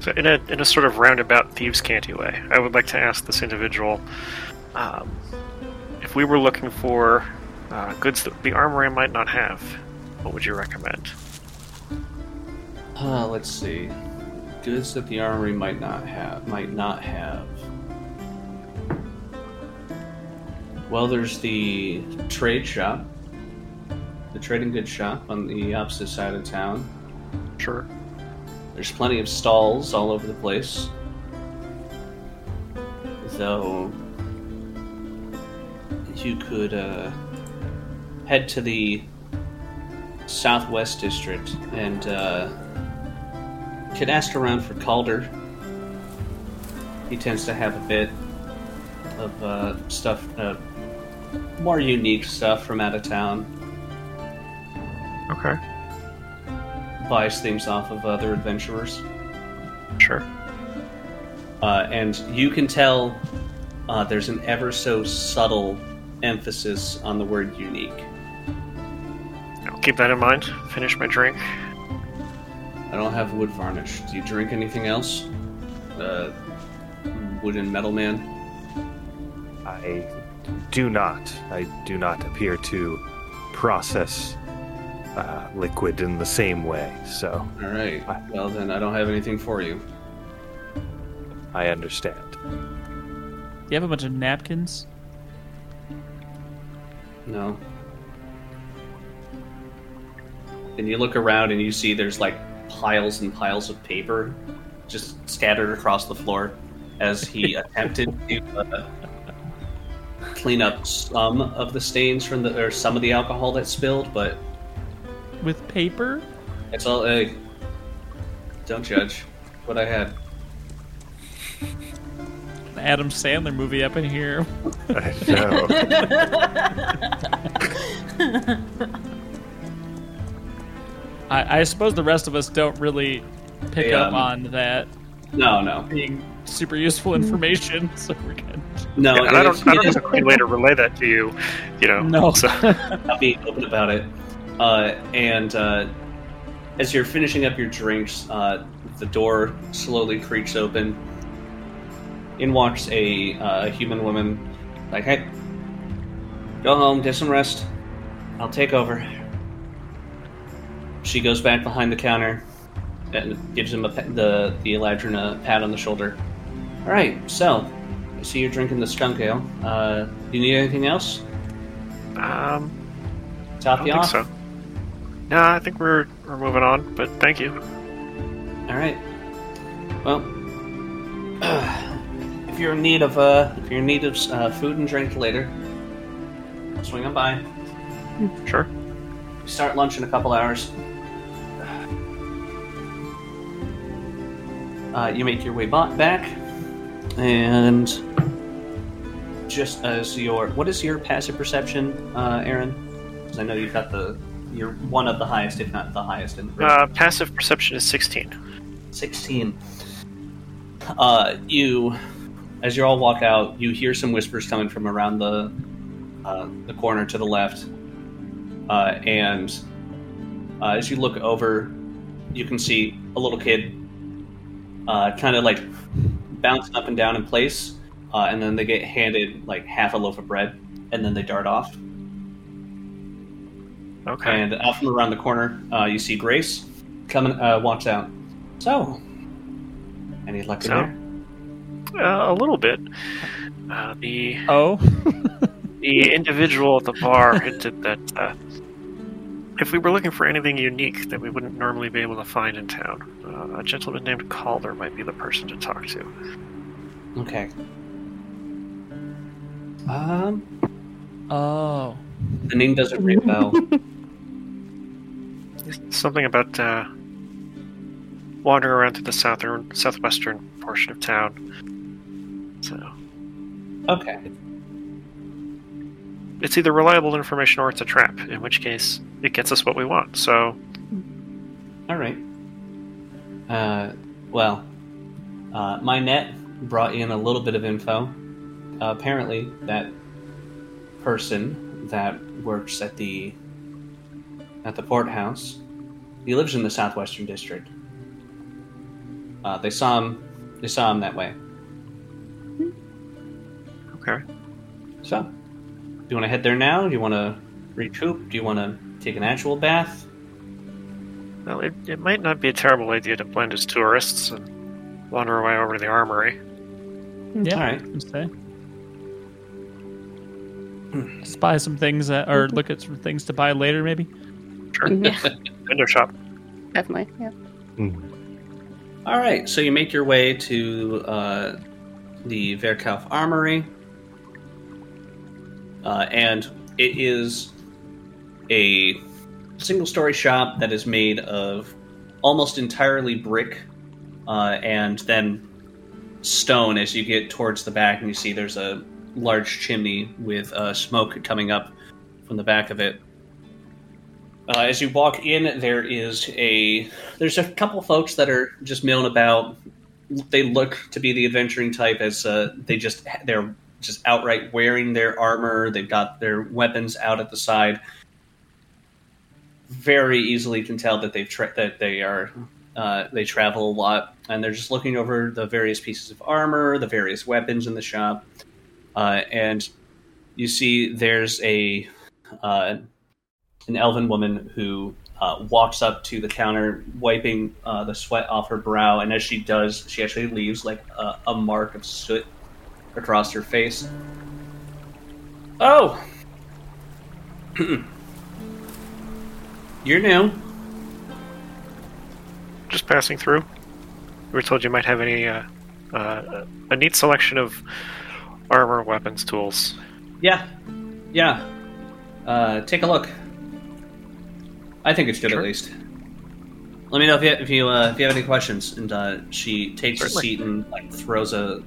So in a in a sort of roundabout thieves' canty way, I would like to ask this individual um, if we were looking for uh, goods that the armory might not have. What would you recommend? Uh, let's see. Goods that the armory might not have. Might not have. Well, there's the trade shop, the trading goods shop on the opposite side of town. Sure. There's plenty of stalls all over the place. Though you could uh, head to the southwest district and uh, could ask around for Calder. He tends to have a bit of uh, stuff, uh, more unique stuff from out of town. Okay. Buys things off of other adventurers. Sure. uh, and you can tell uh, there's an ever so subtle emphasis on the word unique. I'll keep that in mind. Finish my drink. I don't have wood varnish. Do you drink anything else? Uh, wood and metal man? I do not. I do not appear to process uh, liquid in the same way, so All right. Well, then I don't have anything for you. I understand. Do you have a bunch of napkins? No. And you look around and you see there's like piles and piles of paper just scattered across the floor as he attempted to uh, clean up some of the stains from the or some of the alcohol that spilled, but With paper? it's all. Uh, don't judge what I had. An Adam Sandler movie up in here. I know. I, I suppose the rest of us don't really pick Yeah, up on that No, no, being super useful information, so we're good. no. Yeah, and I don't, I don't have a clean way to relay that to you. You know. No. So, not being open about it. Uh, and uh, as you're finishing up your drinks, uh, the door slowly creaks open. In walks a uh, human woman, like, "Hey, go home, get some rest. I'll take over." She goes back behind the counter and gives him a, the the Eladrin a pat on the shoulder. All right, so I see you're drinking the skunk ale. Uh, you need anything else? um, I Top don't you think off. so. No, I think we're we're moving on. But thank you. All right. Well, you're in need of uh, if you're in need of uh, food and drink later, swing on by. Sure. We start lunch in a couple hours. Uh, you make your way back, and just as your what is your passive perception, uh, Aaron? Because I know you've got the you're one of the highest, if not the highest in the group. Uh, passive perception is sixteen. 16. Uh, you, as you all walk out, you hear some whispers coming from around the uh, the corner to the left, uh, and uh, as you look over, you can see a little kid, uh, kind of like bouncing up and down in place, uh, and then they get handed like half a loaf of bread, and then they dart off. Okay. And out from around the corner, uh, you see Grace coming, uh, walks out. So, any luck So? there? Uh, a little bit. Uh, the Oh, the individual at the bar hinted that uh, if we were looking for anything unique that we wouldn't normally be able to find in town, uh, a gentleman named Calder might be the person to talk to. Okay. Um, Oh. the name doesn't ring a bell. Something about uh, wandering around through the southern, southwestern portion of town. So Okay. it's either reliable information or it's a trap. In which case, it gets us what we want. So All right. Uh, well, uh, my net brought in a little bit of info. Uh, apparently, that person that works at the at the port house, he lives in the southwestern district. Uh, they saw him. They saw him that way. Okay. So, do you want to head there now? Do you want to recoup? Do you want to take an actual bath? Well, it, it might not be a terrible idea to blend as tourists and wander away over to the armory. Hmm. Yeah. All right. I'd. Let's buy hmm. some things that, or mm-hmm. look at some things to buy later, maybe. Sure. Yeah, Window shop. definitely. Yeah. Hmm. All right, so you make your way to uh, the Verkauf Armory, uh, and it is a single-story shop that is made of almost entirely brick, uh, and then stone. As you get towards the back, and you see there's a large chimney with uh, smoke coming up from the back of it. Uh, as you walk in, there is a there's a couple folks that are just milling about. They look to be the adventuring type, as uh, they just they're just outright wearing their armor. They've got their weapons out at the side. Very easily can tell that they've tra- that they are uh, they travel a lot, and they're just looking over the various pieces of armor, the various weapons in the shop, uh, and you see there's a uh, an elven woman who uh, walks up to the counter, wiping uh, the sweat off her brow, and as she does, she actually leaves like a, a mark of soot across her face. Oh, you're new. Just passing through. We were told you might have any uh, uh, a neat selection of armor, weapons, tools. Yeah, yeah. Uh, take a look. I think it's good Sure. at least. Let me know if you if you uh, if you have any questions. And uh, she takes a seat and like throws a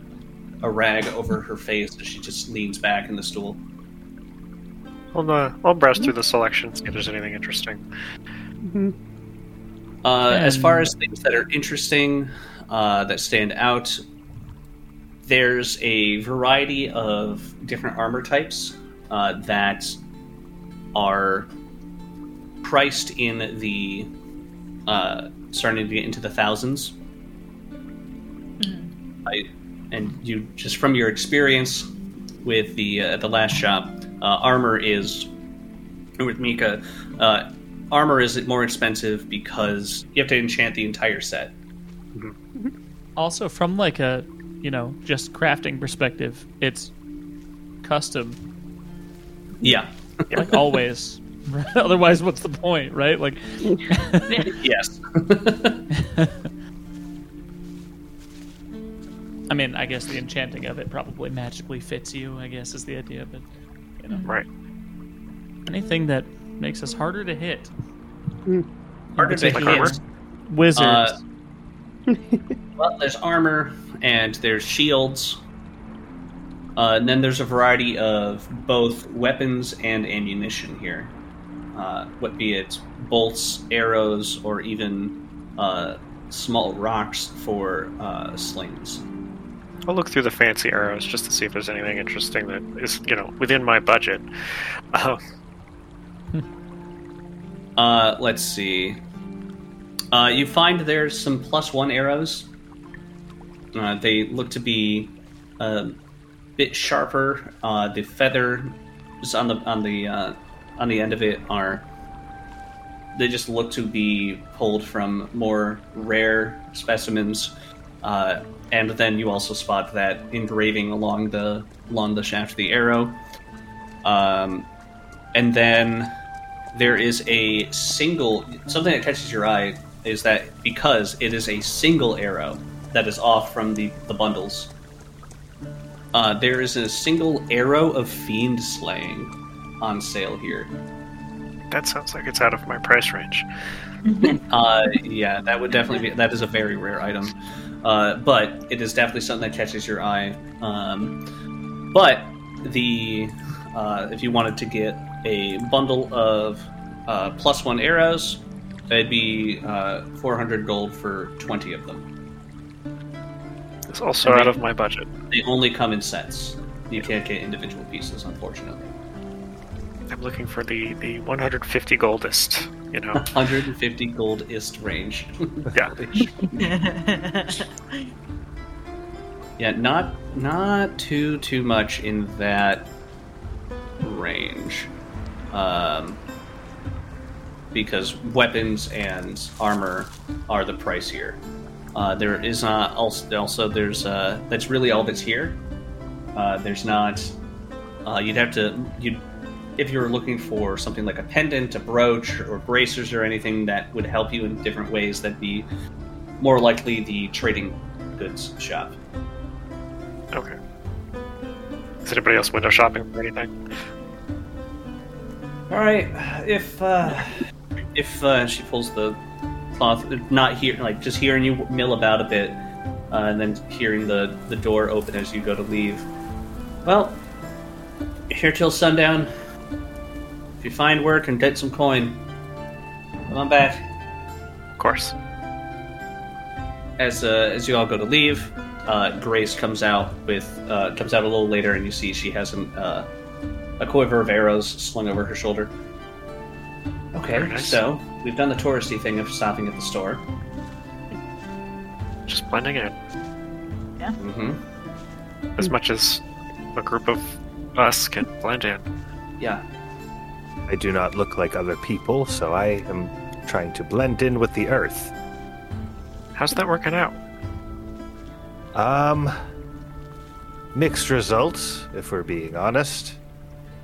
a rag over her face as she just leans back in the stool. I'll uh, I'll browse through the selection, see if there's anything interesting. hmm Uh, as far as things that are interesting, uh, that stand out, there's a variety of different armor types uh, that are priced in the uh, starting to get into the thousands. I, and you just from your experience with the uh, the last shop, uh, armor is with Meeka. Uh, armor is more expensive because you have to enchant the entire set. Also, from like a, you know, just crafting perspective, it's custom, Yeah. like always. Otherwise, what's the point, right? Like, yes. I mean, I guess the enchanting of it probably magically fits you. I guess is the idea, but you know, Right. anything that makes us harder to hit. Harder to hit. armor? Wizards. Uh, Well, there's armor and there's shields. Uh, and then there's a variety of both weapons and ammunition here. Uh, what be it bolts, arrows, or even uh, small rocks for uh, slings. I'll look through the fancy arrows just to see if there's anything interesting that is, you know, within my budget. Uh, Uh, let's see. Uh, you find there's some plus one arrows. Uh, they look to be a bit sharper. Uh, the feathers on the on the uh, on the end of it are. They just look to be pulled from more rare specimens. Uh, and then you also spot that engraving along the along the shaft of the arrow. Um, and then there is a single something that catches your eye is that because it is a single arrow that is off from the, the bundles, uh, there is a single arrow of fiend slaying on sale here. That sounds like it's out of my price range. Uh, yeah, that would definitely be that is a very rare item, uh, but it is definitely something that catches your eye. Um, but the uh, if you wanted to get a bundle of uh, plus one arrows, it'd be uh, 400 gold for 20 of them. It's also out of my budget. They only come in sets. You can't get individual pieces, unfortunately. I'm looking for the, the 150 goldest, you know. 150 gold ist range. Yeah. Yeah, not not too too much in that range, um, because weapons and armor are the price here. Uh, there is not also also there's uh, that's really all that's here. Uh, there's not. Uh, you'd have to you if you were looking for something like a pendant, a brooch, or bracers, or anything that would help you in different ways. That'd be more likely the trading goods shop. Okay. Is anybody else window shopping or anything? All right, if uh, if uh, she pulls the cloth, not here, like just hearing you mill about a bit, uh, and then hearing the the door open as you go to leave. Well, here till sundown. If you find work and get some coin, come on back. Of course. As uh, as you all go to leave, uh, Grace comes out with uh, comes out a little later, and you see she has an, uh, a quiver of arrows slung over her shoulder. Okay, nice. so we've done the touristy thing of stopping at the store. Just blending in. Yeah. Mm-hmm. As much as a group of us can blend in. Yeah. I do not look like other people, so I am trying to blend in with the earth. How's that working out? Um, mixed results, if we're being honest.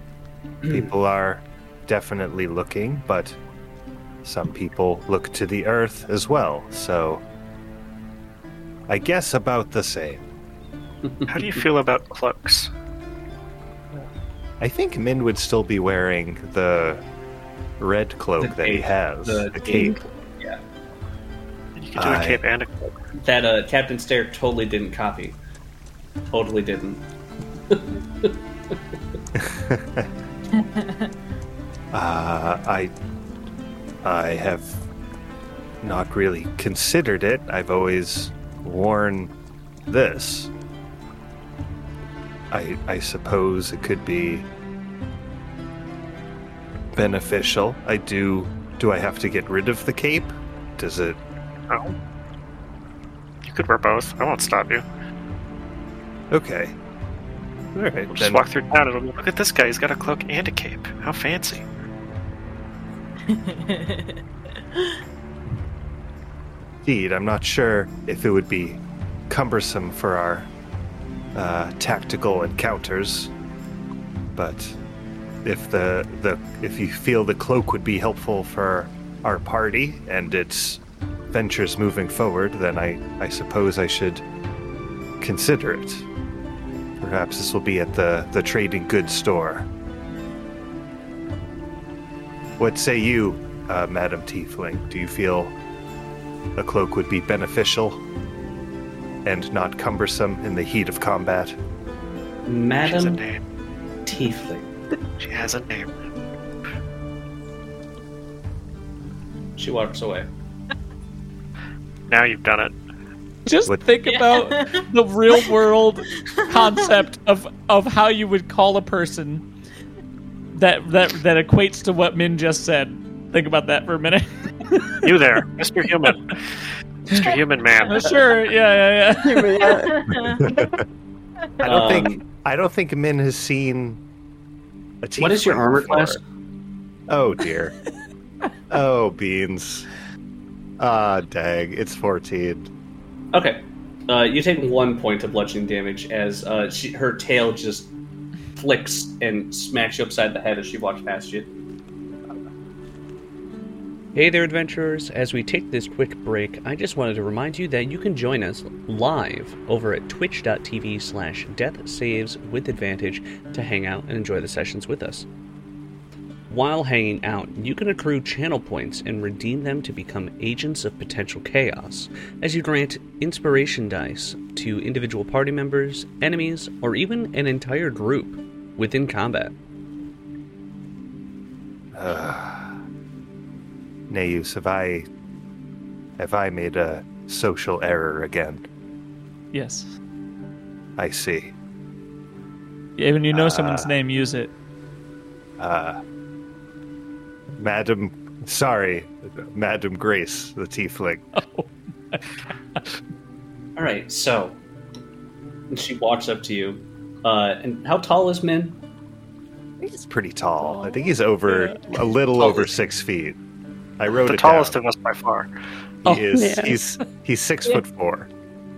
people are definitely looking, but some people look to the earth as well, so I guess about the same. How do you feel about cloaks? I think Min would still be wearing the red cloak The that he has, The the, cape. You could do a I- cape and a cloak. That uh, Captain Stare totally didn't copy. Totally didn't. Uh, I, I have not really considered it. I've always worn this. I, I suppose it could be beneficial. I do. Do I have to get rid of the cape? Does it? Oh. You could wear both. I won't stop you. Okay. All right. We'll just then- walk through town and look at this guy. He's got a cloak and a cape. How fancy. Indeed, I'm not sure if it would be cumbersome for our uh, tactical encounters, but if the the if you feel the cloak would be helpful for our party and its ventures moving forward, then I I suppose I should consider it. Perhaps this will be at the the trading goods store. What say you, uh, Madam Tiefling? Do you feel a cloak would be beneficial and not cumbersome in the heat of combat. She has a Madam name. Tiefling. She has a name. She walks away. Now you've done it. Just What- think about the real world concept of of how you would call a person that that that equates to what Min just said. Think about that for a minute. You there, Mr. Human. Mr. Human Man. Uh, sure, yeah, yeah, yeah. I don't Um, think I don't think Min has seen a What is your armor before. class? Oh dear. oh beans. Ah dang, it's 14. Okay. Uh, you take one point of bludgeoning damage as uh, she, her tail just flicks and smacks you upside the head as she walks past you. Hey there, adventurers. As we take this quick break, I just wanted to remind you that you can join us live over at twitch.tv slash death saves with advantage to hang out and enjoy the sessions with us. While hanging out, you can accrue channel points and redeem them to become agents of potential chaos, as you grant inspiration dice to individual party members, enemies, or even an entire group within combat. Ah. Neus, have I have I made a social error again? Yes. I see. Yeah, when you know Ah. someone's name, use it. Uh, Madam, sorry, Madam Grace, the tiefling. All right, so and she walks up to you. Uh, and how tall is Min? He's pretty tall. I think he's over a little over six feet. I wrote the it tallest down. of us by far. He Oh, is. yeah. He's he's six foot four.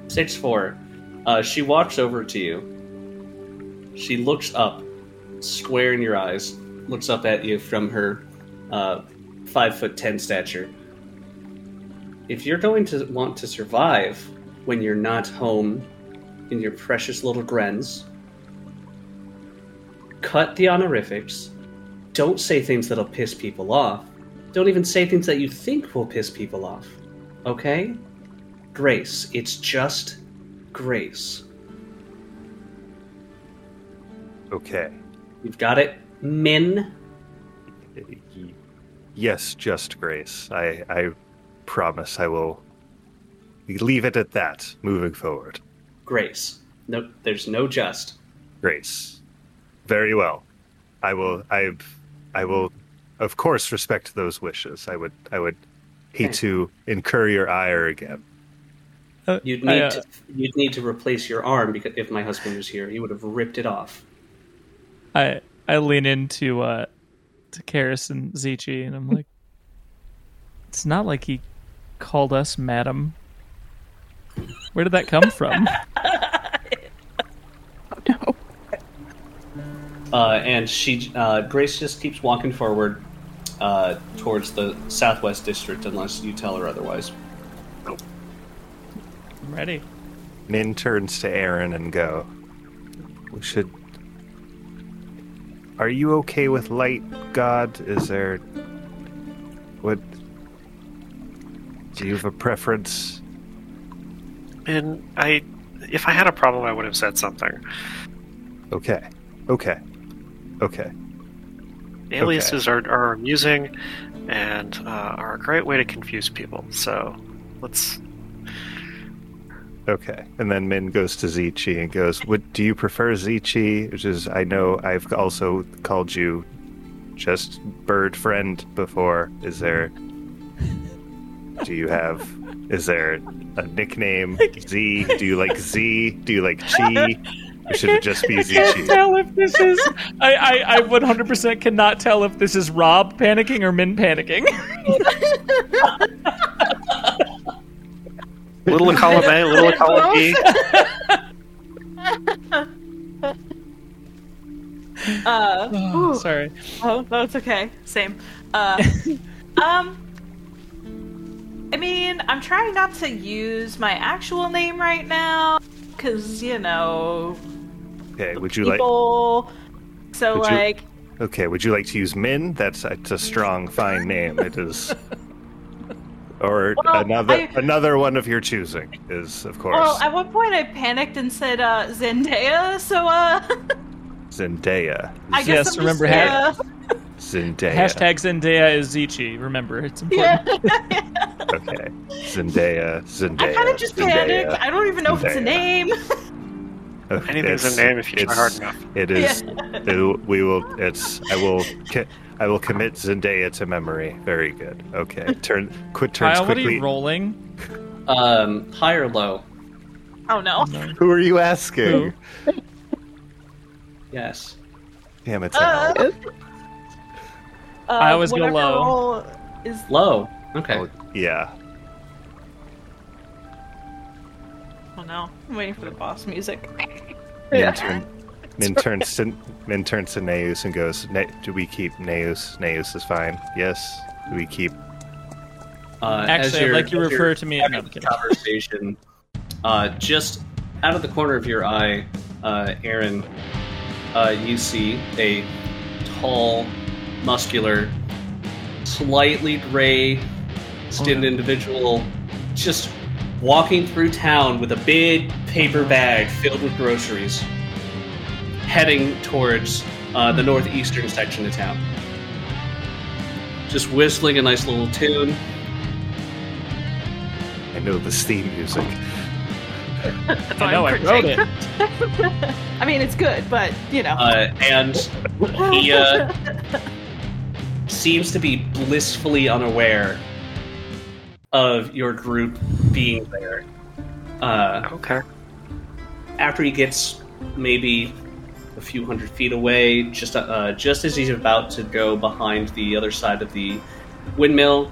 Six four. Uh, she walks over to you. She looks up, square in your eyes. Looks up at you from her uh, five foot ten stature. If you're going to want to survive when you're not home in your precious little Grenz, cut the honorifics. Don't say things that'll piss people off. Don't even say things that you think will piss people off. Okay? Grace. It's just grace. Okay. You've got it, Min. Yes, just Grace. I I promise I will leave it at that. Moving forward, Grace. No, there's no just. Grace. Very well. I will. I I will, of course, respect those wishes. I would. I would hate Okay. to incur your ire again. Uh, You'd I, need uh, to. You'd need to replace your arm because if my husband was here, he would have ripped it off. I I lean into uh to Karis and Zichi and I'm like It's not like he called us madam. Where did that come from? Uh, and she, uh, Grace, just keeps walking forward uh, towards the southwest district, unless you tell her otherwise. I'm ready. Min turns to Aaron and go. We should. Are you okay with light, God? Is there. What. Do you have a preference? And I, if I had a problem, I would have said something. Okay. Okay. Okay. Aliases are, are amusing and uh, are a great way to confuse people. So let's. Okay. And then Min goes to Zichi and goes, "What do you prefer, Zichi?" Which is, I know I've also called you just bird friend before. Is there? Do you have? Is there a nickname? Z? Do you like Z? Do you like Chi? Or should it just be I can't tell if this is. I, I, I 100% cannot tell if this is Rob panicking or Min panicking. Little in column A, little in column B. Uh, Oh, sorry. oh, no, it's okay. Same. Uh, um, I mean, I'm trying not to use my actual name right now because you know Okay. Would you like? people. so Would you- like, Okay. Would you like to use Min? That's it's a strong, fine name. It is. Or Well, another I- another one of your choosing is of course well, at one point I panicked and said uh, Zendaya. So uh, Zendaya. I guess Yes, I'm remember just, uh, Zendaya. Hashtag Zendaya is Zichi. Remember, it's important. yeah. Okay. Zendaya. Zendaya. I kind of just Zendaya. panicked. I don't even know if it's a name. Okay, Anything's it's- a name if you try hard enough. It is. it- we will. It's. I will. I will commit Zendaya to memory. Very good. Okay. Turn. Quit turns Kyle, what are you rolling? Um, high or low? oh no. Who are you asking? Yes. Damn it. Uh, Uh, I always go whatever low. roll Is Low. Okay. Oh, yeah. Oh no, I'm waiting for the boss music. Min, turn, Min turns to Min turns to Neus and goes, "Ne- "Do we keep Neus? Neus is fine. Yes. Do we keep?" Uh, Actually, I'd like you to as you're refer to me. No, the conversation. Uh, just out of the corner of your eye, uh, Aaron, uh, you see a tall, muscular, slightly gray skinned individual just walking through town with a big paper bag filled with groceries, heading towards uh, the northeastern section of town. Just whistling a nice little tune. I know the Steam music. I know, I wrote it. I mean, it's good, but you know. Uh, and he uh, seems to be blissfully unaware of your group being there. Uh, Okay. after he gets maybe a few hundred feet away, just uh, just as he's about to go behind the other side of the windmill,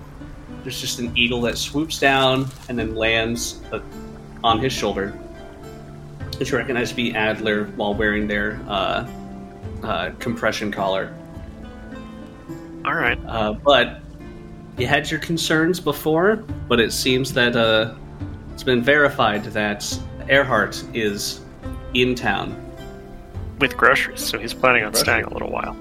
there's just an eagle that swoops down and then lands uh, on his shoulder, which you recognize to be Adler while wearing their uh, uh, compression collar. All right. Uh, but you had your concerns before, but it seems that uh, it's been verified that Earhart is in town. With groceries, so he's planning on staying a little while.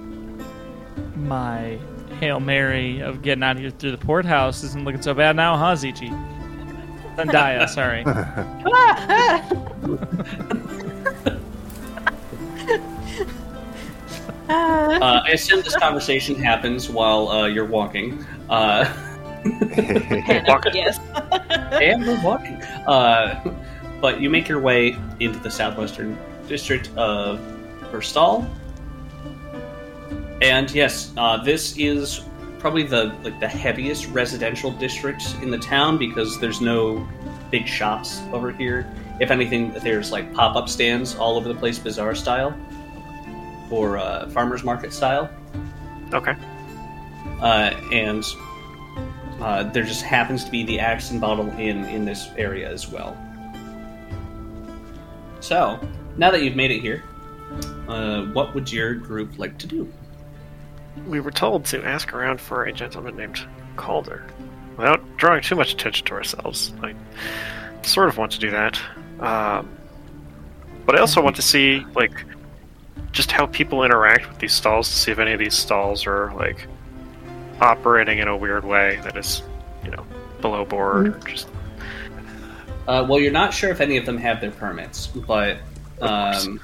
My Hail Mary of getting out here through the port house isn't looking so bad now, huh, Zichi? Zendaya, sorry. Uh, I assume this conversation happens while uh, you're walking. Uh, Walk- yes. and we're walking. Uh, but you make your way into the southwestern district of Verstal. And yes, uh, this is probably the like the heaviest residential district in the town because there's no big shops over here. If anything, there's like pop-up stands all over the place, bazaar style, or uh, farmers market style. Okay. Uh, and uh, there just happens to be the Axe and Bottle Inn in this area as well. So, now that you've made it here, uh, what would your group like to do? We were told to ask around for a gentleman named Calder. Without drawing too much attention to ourselves, I sort of want to do that. Um, but I also want to see, like, just how people interact with these stalls to see if any of these stalls are, like, operating in a weird way that is, you know, below board or just. Uh, well, you're not sure if any of them have their permits, but um,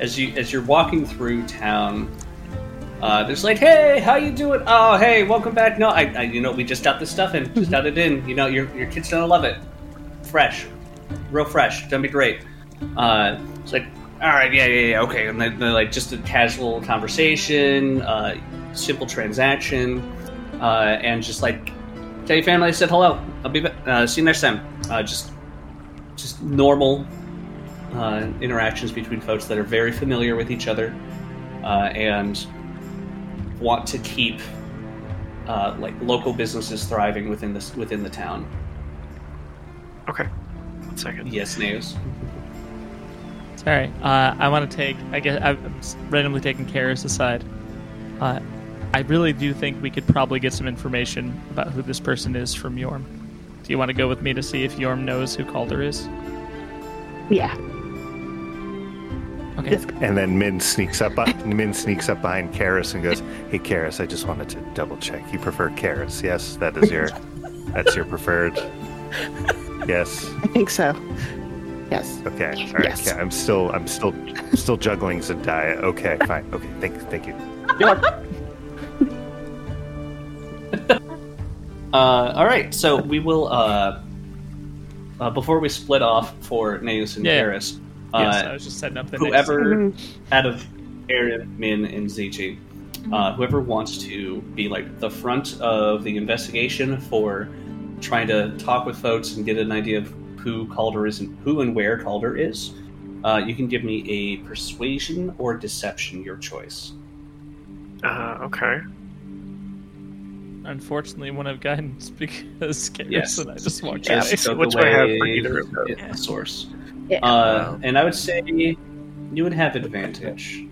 as you as you're walking through town, uh, there's like, "Hey, how you doing? Oh, hey, welcome back." No, I, I you know, we just got this stuff in, just got it in. You know, your your kid's gonna love it. Fresh, real fresh. Gonna be great. Uh, it's like, all right, yeah, yeah, yeah, okay. And then, then, like just a casual conversation, uh, simple transaction, uh, and just like tell your family I said hello. I'll be back. Uh, see you next time. Uh, just, just normal uh, interactions between folks that are very familiar with each other uh, and want to keep uh, like local businesses thriving within this within the town. Okay. One second. Yes, Naos. Sorry. Uh, I want to take. I guess I'm randomly taking Karis aside. I really do think we could probably get some information about who this person is from Yorm. Do you want to go with me to see if Yorm knows who Calder is? Yeah. Okay. And then Min sneaks up. Min sneaks up behind Karis and goes, "Hey, Karis, I just wanted to double check. You prefer Karis? Yes, that is your, that's your preferred. Yes. I think so. Yes. Okay. All right. Yes. Okay. I'm still, I'm still, still juggling Zendaya. Okay. Fine. Okay. Thank, thank you. Uh, all right, so we will. Uh, uh, before we split off for Naos and Yeah. Karis, yes, uh, I was just setting up the whoever Mhm. out of Aaron, Min, and Zichi, uh, whoever wants to be like the front of the investigation for trying to talk with folks and get an idea of who Calder is and who and where Calder is, uh, you can give me a persuasion or deception, your choice. Uh, okay. Unfortunately, one of guidance because Karis Yes. and I just walked Just away. so took which do I have for either of those? the source. Yeah. Uh, and I would say you would have advantage.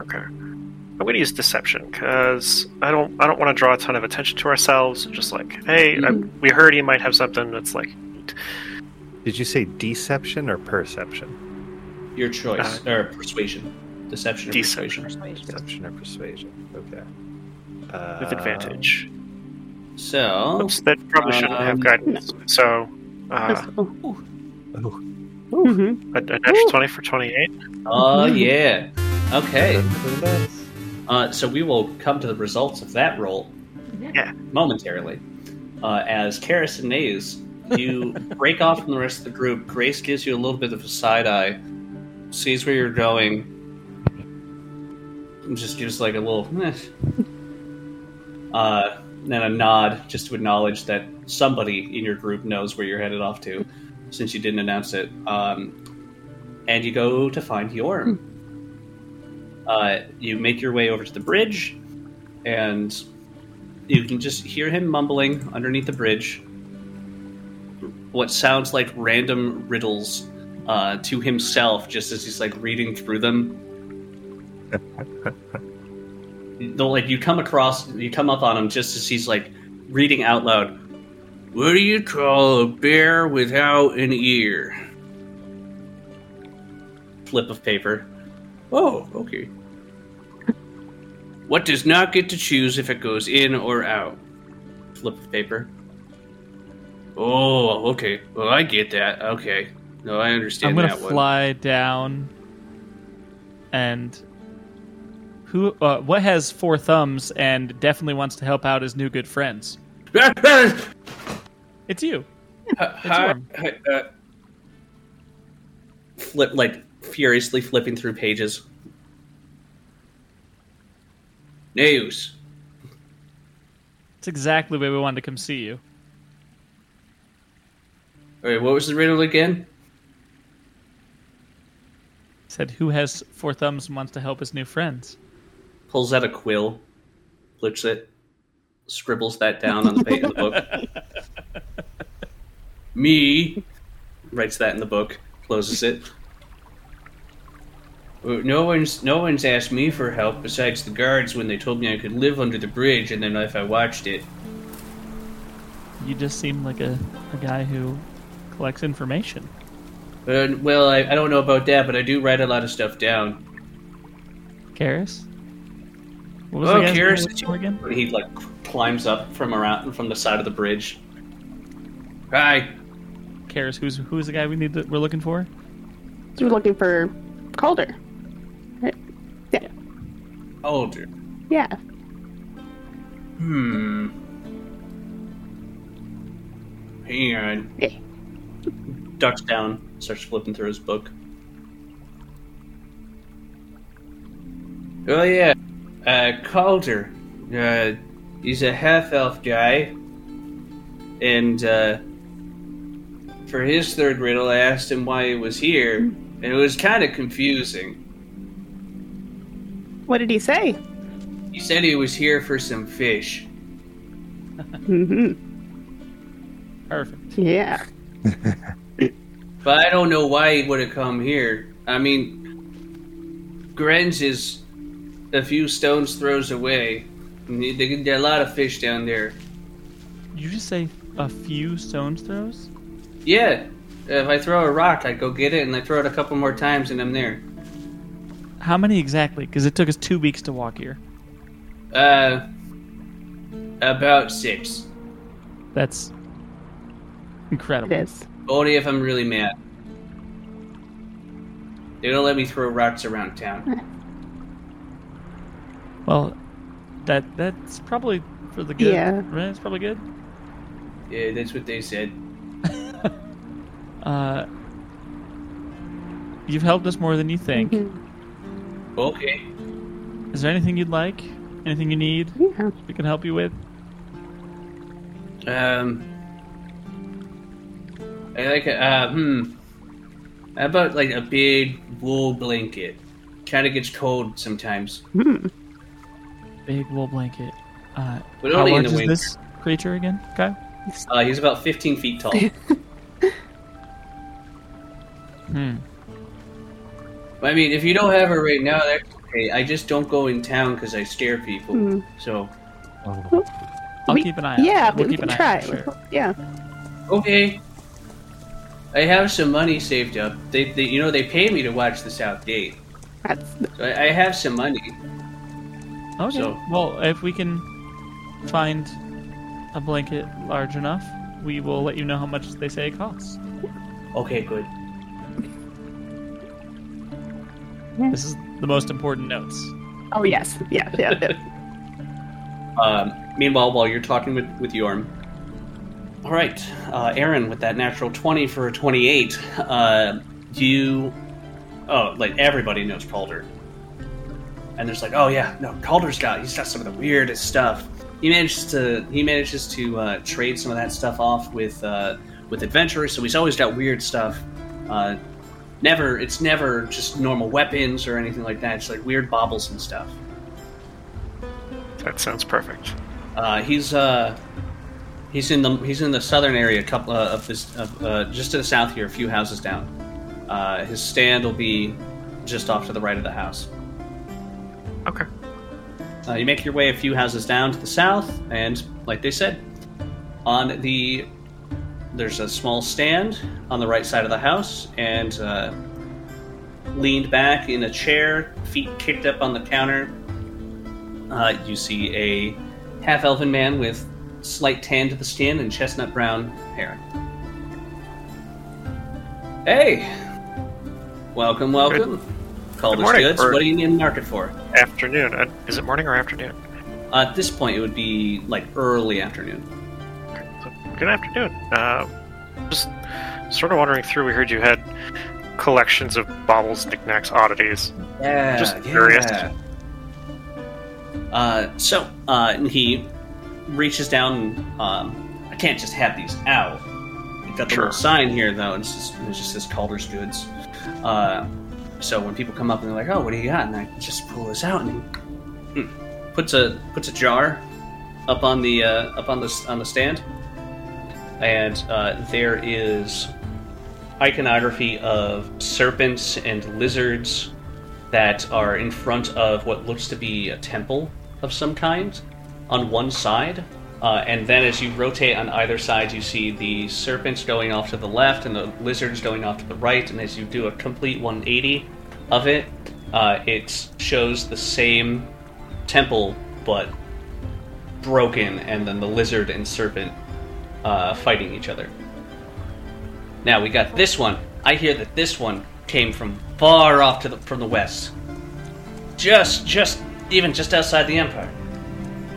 Okay. I'm going to use deception because I don't I don't want to draw a ton of attention to ourselves. Just like, hey, I, we heard he might have something that's like. Did you say deception or perception? Your choice or persuasion, deception or Deception. persuasion. Deception or persuasion? Okay. Uh, with advantage. So Oops, that probably shouldn't um, have guidance. So, uh, Oh, hmm a, a natural 20 for 28. Oh yeah. Okay. Uh, so we will come to the results of that roll Yeah. momentarily. Uh, as Karis and Naze, you break off from the rest of the group. Grace gives you a little bit of a side eye, sees where you're going, and just gives like a little, eh. Uh, then a nod just to acknowledge that somebody in your group knows where you're headed off to, since you didn't announce it. Um, and you go to find Yorm. Uh, you make your way over to the bridge, and you can just hear him mumbling underneath the bridge what sounds like random riddles uh, to himself, just as he's like reading through them. They'll like you come across, you come up on him just as he's like reading out loud. What do you call a bear without an ear? Flip of paper. Oh, okay. What does not get to choose if it goes in or out? Flip of paper. Oh, okay. Well, I get that. Okay. No, I understand I'm gonna that fly down and who uh, what has four thumbs and definitely wants to help out his new good friends. It's you. Hi- uh, flip like furiously flipping through pages. News. It's exactly where we wanted to come see you. All right, what was the riddle again? Said who has four thumbs and wants to help his new friends. Pulls out a quill, flips it, scribbles that down on the page of the book. Me writes that in the book, closes it. Uh, No one's no one's asked me for help besides the guards when they told me I could live under the bridge, and then if I watched it. You just seem like a, a guy who collects information. Uh, well, I, I don't know about that, but I do write a lot of stuff down. Karis? What Oh, the guy's name it's again? He like climbs up from around from the side of the bridge. Hi. Karis, who's who's the guy we need to, we're looking for? So we're looking for Calder. Right? Yeah. Older. Yeah. Hmm. Hang on. Yeah. Ducks down, starts flipping through his book. Oh yeah, uh, Calder. Uh, he's a half-elf guy, and uh, for his third riddle, I asked him why he was here, and it was kind of confusing. What did he say? He said he was here for some fish. Mm-hmm. Perfect. Yeah. But I don't know why he would have come here. I mean, Grenz is a few stones throws away. And There there are a lot of fish down there. Did you just say a few stones throws? Yeah, if I throw a rock, I go get it, and I throw it a couple more times, and I'm there. How many exactly? Because it took us two weeks to walk here. Uh, about six. That's incredible. It is. Only if I'm really mad. They don't let me throw rocks around town. Well, that that's probably for the good. Yeah. Right? It's probably good. Yeah, that's what they said. Uh, you've helped us more than you think. Mhm. Okay. Is there anything you'd like? Anything you need? Yeah. We can help you with. Um, I like a, uh, hmm. How about like a big wool blanket? Kind of gets cold sometimes. Hmm. Big wool blanket. Uh, But how only in large the is winter. this creature again, Kyle? Uh, he's about 15 feet tall. Hmm. I mean, if you don't have her right now, that's okay. I just don't go in town because I scare people. Hmm. So, I'll We- keep an eye out. Yeah, we'll we keep can an eye try. out. sure. Yeah. okay. I have some money saved up. They, they, you know, they pay me to watch the South Gate. That's So I, I have some money. Okay. So- well, if we can find a blanket large enough, we will let you know how much they say it costs. Okay, good. This is the most important notes. oh yes, yeah, yeah. yeah. Um, meanwhile, while you're talking with, with Yorm. All right, uh, Aaron, with that natural 20 for a 28, uh, you. Oh, like everybody knows Calder. And there's like, oh yeah, no, Calder's got, he's got some of the weirdest stuff. He manages to, he manages to uh, trade some of that stuff off with, uh, with adventurers, so he's always got weird stuff. Uh, never, it's never just normal weapons or anything like that. It's like weird baubles and stuff. That sounds perfect. Uh, he's uh, he's in the he's in the southern area, a couple uh, of this of, uh, just to the south here, a few houses down. Uh, his stand will be just off to the right of the house. Okay. Uh, you make your way a few houses down to the south, and like they said, on the there's a small stand on the right side of the house, and uh, leaned back in a chair, feet kicked up on the counter. Uh, you see a half elven man with slight tan to the skin and chestnut brown hair. Hey! Welcome, welcome. Calder's Goods. or- What do you need in the market for? Afternoon. Uh, is it morning or afternoon? Uh, at this point, it would be like early afternoon. So good afternoon. Uh, just sort of wandering through, we heard you had collections of baubles, knickknacks, oddities. Yeah, Just curious. Uh, so uh, and he reaches down. And, um, I can't just have these out. You've got the Sure. little sign here, though. and It's just, it just says Calder's Goods. Uh, so when people come up and they're like, "Oh, what do you got?" and I just pull this out, and he puts a puts a jar up on the uh, up on the on the stand, and uh, there is iconography of serpents and lizards that are in front of what looks to be a temple of some kind on one side. Uh, and then as you rotate on either side, you see the serpents going off to the left and the lizards going off to the right. And as you do a complete 180 of it, uh, it shows the same temple but broken, and then the lizard and serpent uh, fighting each other. Now we got this one. I hear that this one came from far off to the from the west. Just just even just outside the empire.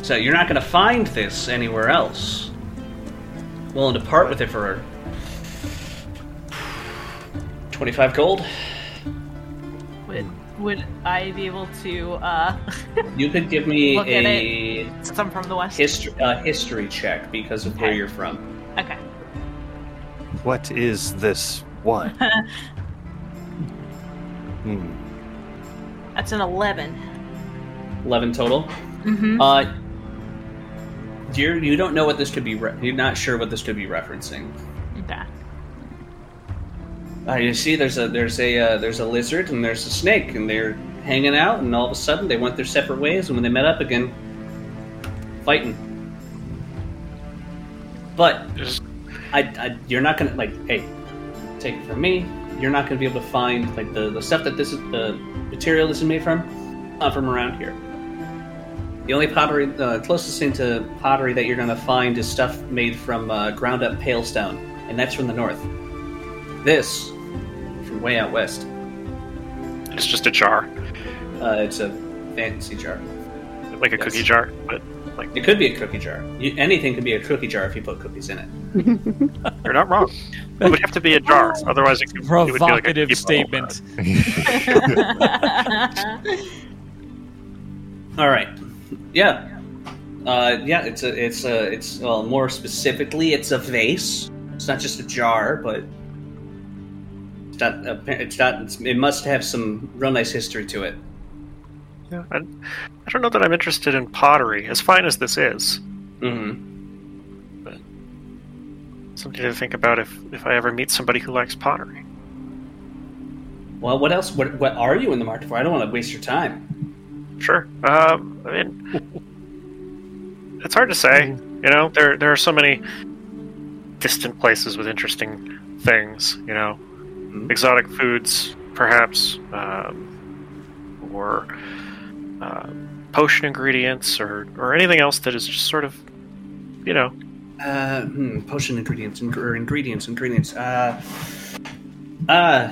So you're not going to find this anywhere else. Willing to part with it for 25 gold? Would would I be able to uh You could give me Look a since I'm from the west? history uh, history check because of where you're from. Okay. What is this one? hmm. That's an eleven. 11 total. Mm-hmm. Uh you're, you don't know what this could be. Re- you're not sure what this could be referencing. Okay. Uh, you see, there's a there's a uh, there's a lizard and there's a snake, and they're hanging out, and all of a sudden they went their separate ways, and when they met up again, fighting. But I, I you're not gonna like, hey, take it from me. You're not gonna be able to find like the the stuff that this is the material this is made from, not from around here. The only pottery, the closest thing to pottery that you're gonna find is stuff made from uh, ground up pale stone, and that's from the north. This from way out west. it's just a jar, Uh, it's a fancy jar. like a Yes. cookie jar, but like It could be a cookie jar. You, anything could be a cookie jar if you put cookies in it. you're not wrong. It would have to be a jar, otherwise it, could, it would be like a Provocative cookie statement. All right. Yeah. Uh, yeah. It's a. It's a. It's well. More specifically, it's a vase. It's not just a jar, but it's not. a- It's not. It's, it must have some real nice history to it. Yeah, I, I don't know that I'm interested in pottery, as fine as this is. hmm But Something to think about if, if I ever meet somebody who likes pottery. Well, what else? What, what are you in the market for? I don't want to waste your time. Sure. Um, I mean, it's hard to say. You know, there there are so many distant places with interesting things. You know, exotic foods, perhaps, um, or uh, potion ingredients, or or anything else that is just sort of, you know, Uh, hmm, potion ingredients ing- or ingredients, ingredients. Uh, uh,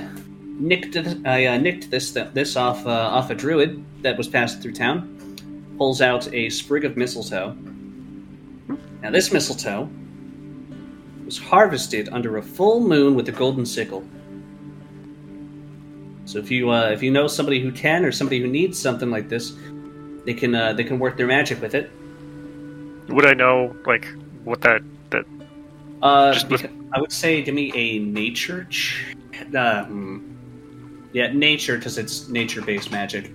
nicked I uh, nicked this this off uh, off a druid that was passed through town. Pulls out a sprig of mistletoe. Now this mistletoe was harvested under a full moon with a golden sickle. So if you uh, if you know somebody who can or somebody who needs something like this, they can uh, they can work their magic with it. would I know like what that that Uh, with- I would say give me a nature. Ch- uh, hmm. yeah, nature because it's nature-based magic.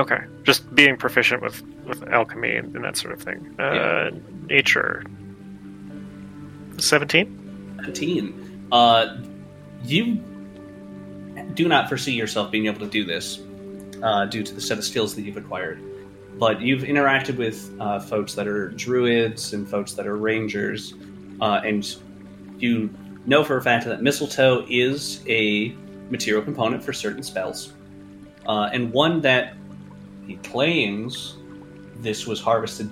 Okay, just being proficient with with alchemy and, and that sort of thing. Uh, Yeah. Nature. Seventeen. Seventeen. Uh, you do not foresee yourself being able to do this uh, due to the set of skills that you've acquired. But you've interacted with uh, folks that are druids and folks that are rangers, uh, and you know for a fact that mistletoe is a material component for certain spells, uh, and one that he claims this was harvested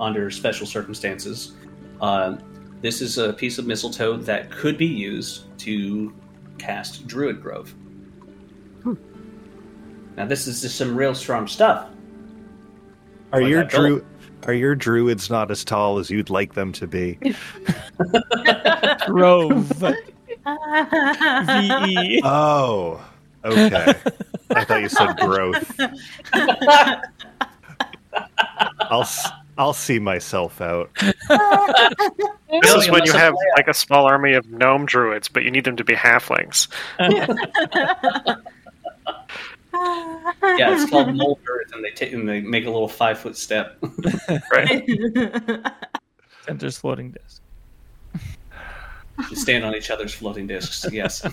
under special circumstances. Uh, this is a piece of mistletoe that could be used to cast Druid Grove. Now, this is just some real strong stuff. Are Like your dru- are your druids not as tall as you'd like them to be? Grove. V-E. Oh, okay. I thought you said growth. I'll s- I'll see myself out. This No, is when you have have like a small army of gnome druids, but you need them to be halflings. Yeah, it's called Mold Earth, and they take and they make a little five foot step. Right? Tenser's floating disc. to stand on each other's floating discs. Yes.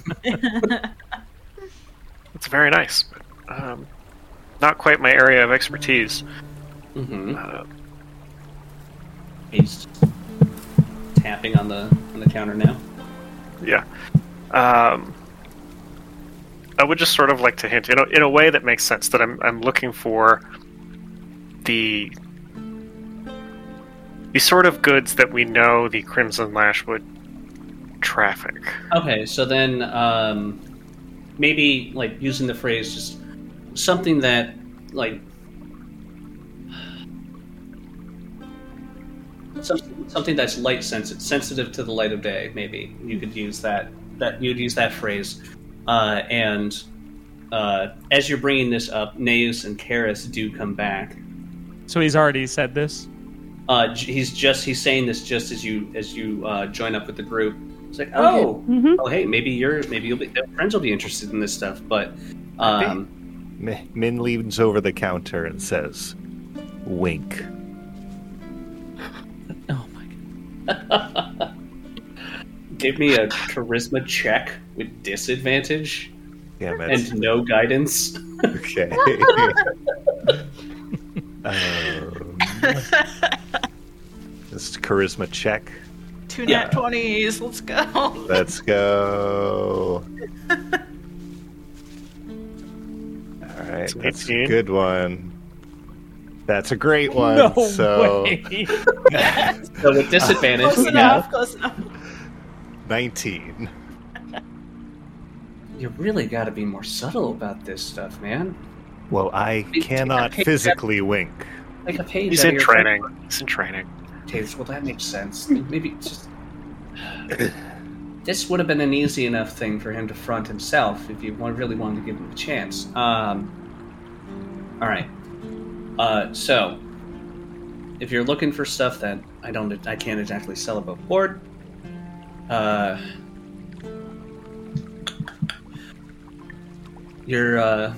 It's very nice, but um, not quite my area of expertise. hmm Uh, He's tapping on the on the counter now. yeah. Um, I would just sort of like to hint in a, in a way that makes sense that I'm I'm looking for the the sort of goods that we know the Crimson Lash would traffic. Okay, so then um, maybe like using the phrase just something that like something, something that's light sensitive, sensitive to the light of day. Maybe you could use that. That you'd use that phrase, uh, and uh, as you're bringing this up, Neus and Karis do come back. So he's already said this. Uh, he's just he's saying this just as you as you uh, join up with the group. It's like, oh, hmm oh, hey, maybe you're maybe you'll be their friends will be interested in this stuff. But um, Mi- Min leans over the counter and says, "Wink." Oh my god. give me a charisma check with disadvantage Damn it. and no guidance. Okay. um, this is charisma check. Two Yeah. nat 20s. Let's go. Let's go. All right, It's that's a good one. That's a great one. No so way. So with disadvantage, Close yeah. Close enough. 19. you really got to be more subtle about this stuff, man. Well, I cannot page physically wink. Like a page. He's in your training. He's in training. Okay, well that makes sense. Maybe just this would have been an easy enough thing for him to front himself if you really wanted to give him a chance. Um, all right. Uh, so if you're looking for stuff that I don't, I can't exactly sell above board. Uh, you're uh,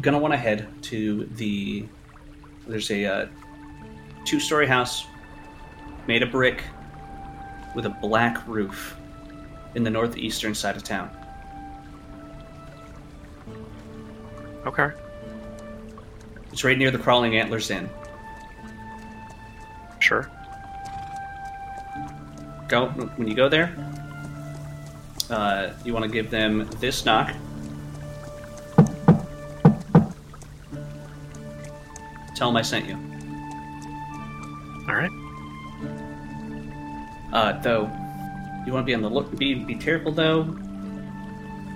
gonna want to head to the. There's a uh, two-story house made of brick with a black roof in the northeastern side of town. Okay. It's right near the Crawling Antlers Inn. Sure. Go when you go there. Uh, you want to give them this knock. Tell them I sent you. All right. Uh, though, you want to be on the look. Be be careful though.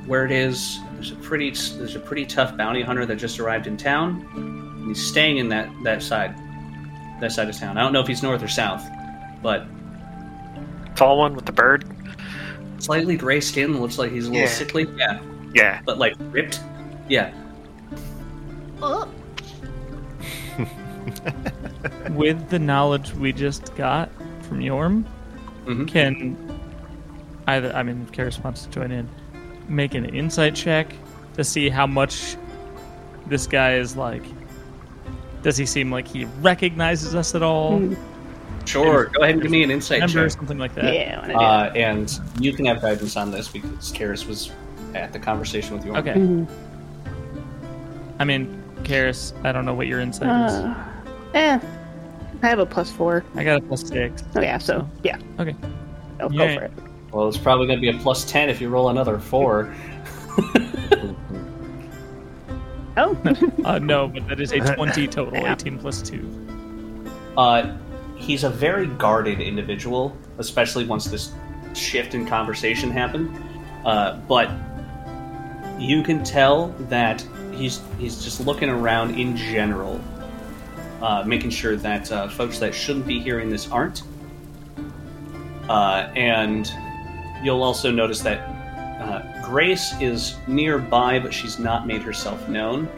Where it is, there's a pretty there's a pretty tough bounty hunter that just arrived in town. And he's staying in that that side, that side of town. I don't know if he's north or south, but Tall one with the bird. slightly gray skin. Looks like he's a little Yeah. sickly. Yeah, Yeah. but like ripped. Yeah. Oh, With the knowledge we just got from Yorm, hmm can either I mean if Karis wants to join in, make an insight check to see how much this guy is like does he seem like he recognizes us at all? Hmm. Sure. Go ahead and give me an insight Remember or something like that? Yeah, I wanna do Uh, and you can have guidance on this because Karis was at the conversation with you. Okay. that. Mhm. I mean, Karis, I don't know what your insight is. Uh, eh, I have a plus four. I got a plus six. Oh yeah, so yeah. Okay. I'll Yeah. go for it. Well, it's probably going to be a plus 10 if you roll another 4. Oh, Uh, no, but that is a 20 total, Yeah. 18 plus 2. Uh, he's a very guarded individual, especially once this shift in conversation happened. Uh, but you can tell that he's he's just looking around in general, uh, making sure that uh, folks that shouldn't be hearing this aren't. Uh, and you'll also notice that uh, Grace is nearby, but she's not made herself known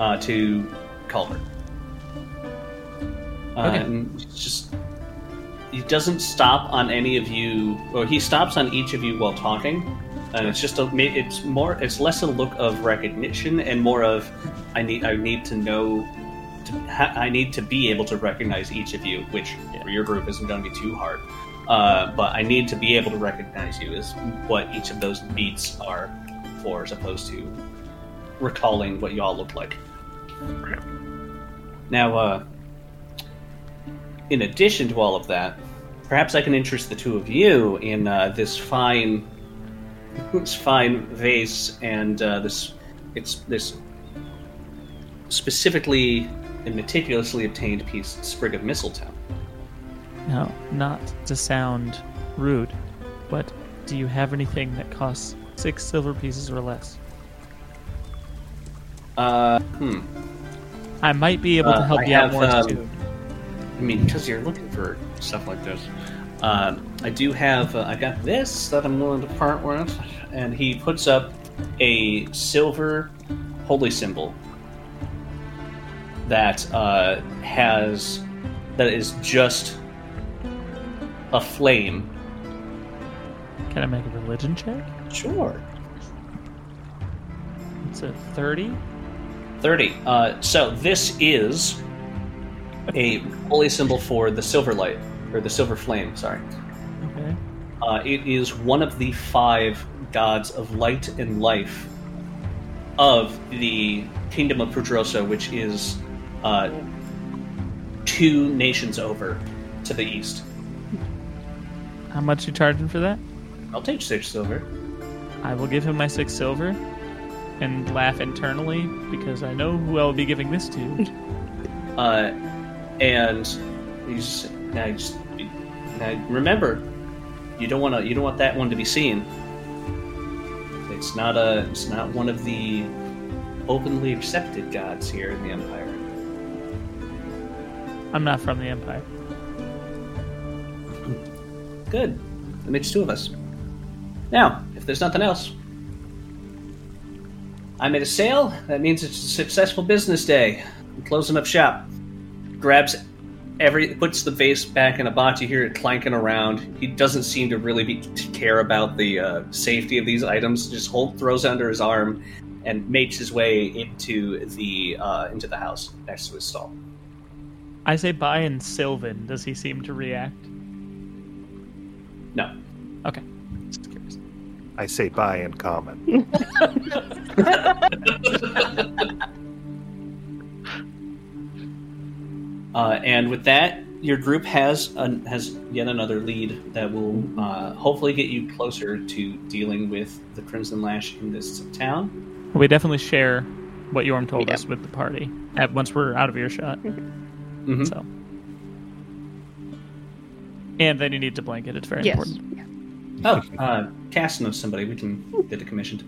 uh, to Culver. Uh, Okay. and just he doesn't stop on any of you, or he stops on each of you while talking, and it's just a it's more it's less a look of recognition and more of I need I need to know to, ha- I need to be able to recognize each of you, which for your group isn't going to be too hard. Uh, but I need to be able to recognize you is what each of those beats are for, as opposed to recalling what you all look like. Now, uh, in addition to all of that, perhaps I can interest the two of you in uh, this fine, this fine vase and uh, this, it's this specifically and meticulously obtained piece, sprig of mistletoe. Now, not to sound rude, but do you have anything that costs six silver pieces or less? Uh, hmm. I might be able to Uh, help you out more um, too. I mean, because you're looking for stuff like this. Um, I do have. Uh, I got this that I'm willing to part with, and he puts up a silver holy symbol that uh, has that is just a flame. Can I make a religion check? Sure. It's a 30. 30. Uh, so this is a holy symbol for the silver light, or the silver flame, sorry. Okay. Uh, it is one of the five gods of light and life of the kingdom of Pudrosa, which is uh, two nations over to the east. How much you charging for that? I'll take six silver. I will give him my six silver and laugh internally because I know who I will be giving this to. Uh, and he's now just now remember, you don't want to you don't want that one to be seen. It's not a it's not one of the openly accepted gods here in the empire. I'm not from the Empire. Good. That makes two of us. Now, if there's nothing else, I made a sale. That means it's a successful business day. I'm closing up shop. Grabs every, puts the vase back in a box. You hear it clanking around. He doesn't seem to really be to care about the uh, safety of these items. Just hold, throws under his arm, and makes his way into the uh, into the house next to his stall. I say buy and Sylvan. Does he seem to react? No, Okay. Just curious. I say buy in common. Uh, and with that, your group has an, has yet another lead that will uh, hopefully get you closer to dealing with the Crimson Lash in this town. We definitely share what Yorm told Yeah. us with the party at once we're out of earshot. Mhm. So, and then you need to blanket. It's very Yes. important. Yeah. Oh, uh, Cass knows somebody we can get it commissioned.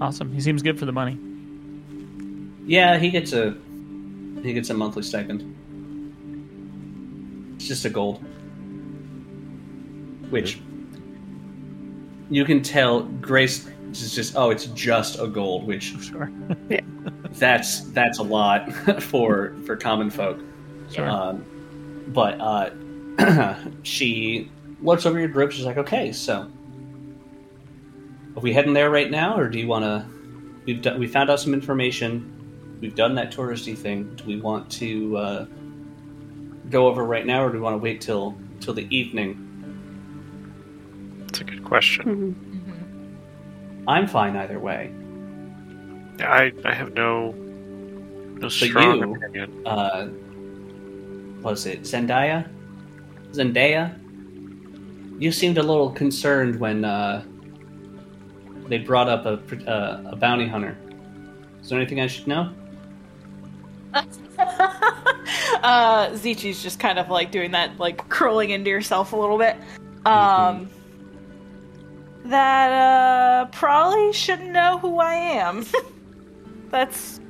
Awesome. He seems good for the money. Yeah, he gets a he gets a monthly stipend. It's just a gold, which you can tell Grace is just oh, it's just a gold, which Sure. that's that's a lot for for common folk. Sure. Um, but uh, she looks over your group. She's like, "Okay, so are we heading there right now, or do you want to? We've done, we found out some information. We've done that touristy thing. Do we want to uh, go over right now, or do we want to wait till till the evening? That's a good question. Mhm. I'm fine either way. I I have no no So strong you- opinion. Uh, was it Zendaya? Zendaya? You seemed a little concerned when uh, they brought up a, uh, a bounty hunter. Is there anything I should know? uh, Zichi's just kind of like doing that, like curling into yourself a little bit. Um, that uh, probably shouldn't know who I am. That's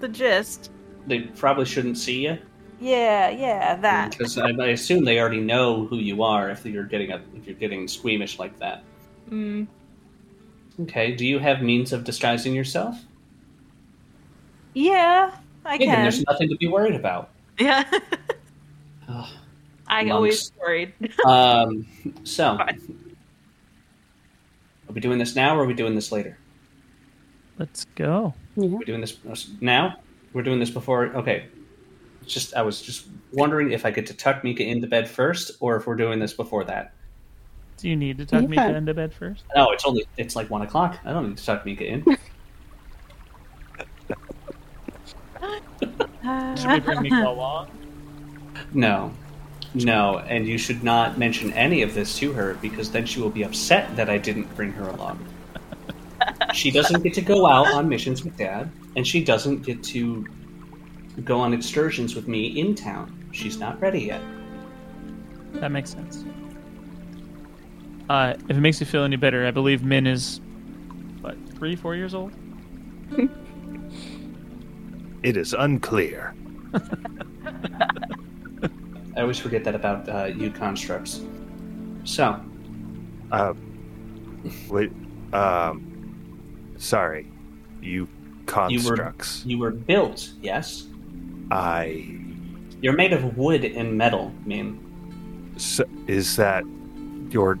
the gist. They probably shouldn't see you Yeah, yeah, that. because I, I assume they already know who you are if you're getting a, if you're getting squeamish like that. Mm, Okay. Do you have means of disguising yourself? yeah, I Yeah, then can. there's nothing to be worried about. Yeah. I Monks. always worried. Um, so, Fine. Are we doing this now or are we doing this later? Let's go. Yeah. We're doing this uh, now. We're doing this before. Okay. It's just I was just wondering if I get to tuck Meeka into bed first, or if we're doing this before that. Do you need to tuck Yeah. Meeka into bed first? No, it's only it's like one o'clock. I don't need to tuck Meeka in. Should we bring Meeka along? No, no, and you should not mention any of this to her because then she will be upset that I didn't bring her along. She doesn't get to go out on missions with Dad, and she doesn't get to go on excursions with me in town. She's not ready yet. That makes sense. Uh, if it makes you feel any better, I believe Min is, what, three, four years old? It is unclear. I always forget that about uh, you constructs. So, Uh, wait, um, sorry, you constructs. you were built, yes? I. You're made of wood and metal, Min. s is that your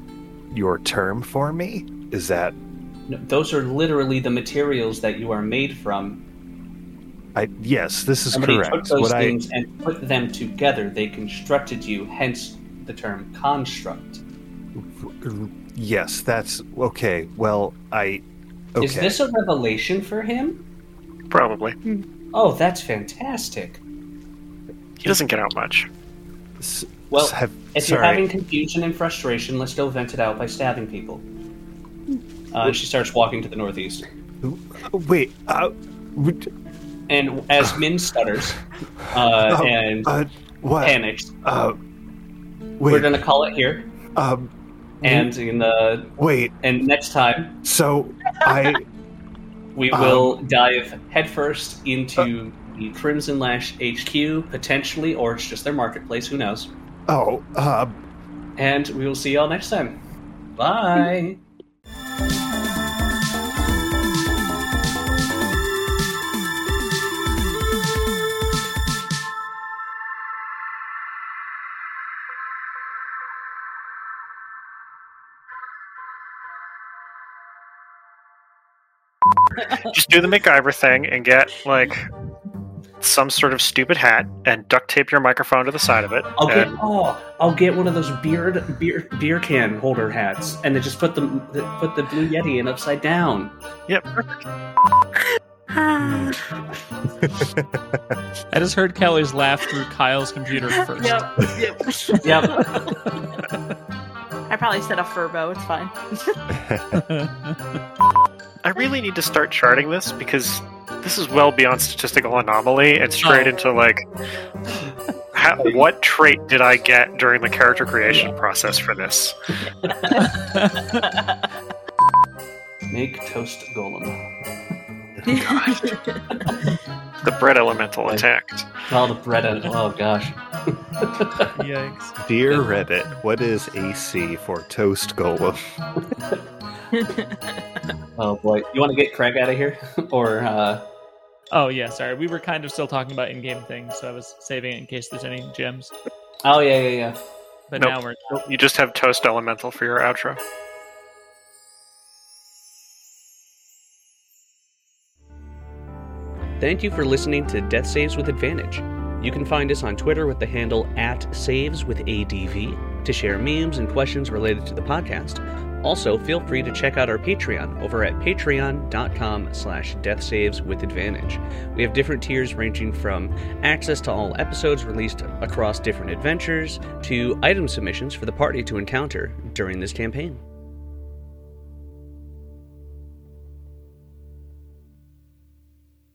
your term for me? Is that No, those are literally the materials that you are made from. I? Yes, this is Somebody correct. took those What I and put them together. They constructed you, hence the term construct. yes, that's okay. Well, I. Okay. Is this a revelation for him? Probably. Oh, that's fantastic. He doesn't get out much. S- Well, have, If you're having confusion and frustration, let's go vent it out by stabbing people. Uh, and she starts walking to the northeast. Wait. Uh, would- And as Min stutters uh, Oh, and uh, what? panics, Uh, we're gonna call it here. Um. And in the Wait. and next time So I. we Um, will dive headfirst into the Crimson Lash HQ potentially, or it's just their marketplace. Who knows? Oh. Uh. And we will see y'all next time. Bye. Just do the MacGyver thing and get like some sort of stupid hat and duct tape your microphone to the side of it. I'll get oh, I'll get one of those beard beer beer can holder hats, and then just put the put the blue yeti in upside down. Yep. I just heard Kelly's laugh through Kyle's computer first. Yep. Yep. Yep. I probably said a furbo. It's fine. I really need to start charting this because this is well beyond statistical anomaly and oh. straight Oh. into like how, what trait did I get during the character creation process for this? Make toast golem. The bread elemental attacked. Oh, the bread. and- Oh gosh. Yikes. Dear Reddit, what is AC for toast golem? Oh boy. You want to get Craig out of here, or uh, Oh yeah, sorry. We were kind of still talking about in-game things, so I was saving it in case there's any gems. oh yeah, yeah, yeah. But Nope. now we're You just have toast elemental for your outro. Thank you for listening to Death Saves with Advantage. You can find us on Twitter with the handle at Saves with ADV to share memes and questions related to the podcast. Also, feel free to check out our Patreon over at patreon.com slash death saves with advantage. We have different tiers ranging from access to all episodes released across different adventures to item submissions for the party to encounter during this campaign.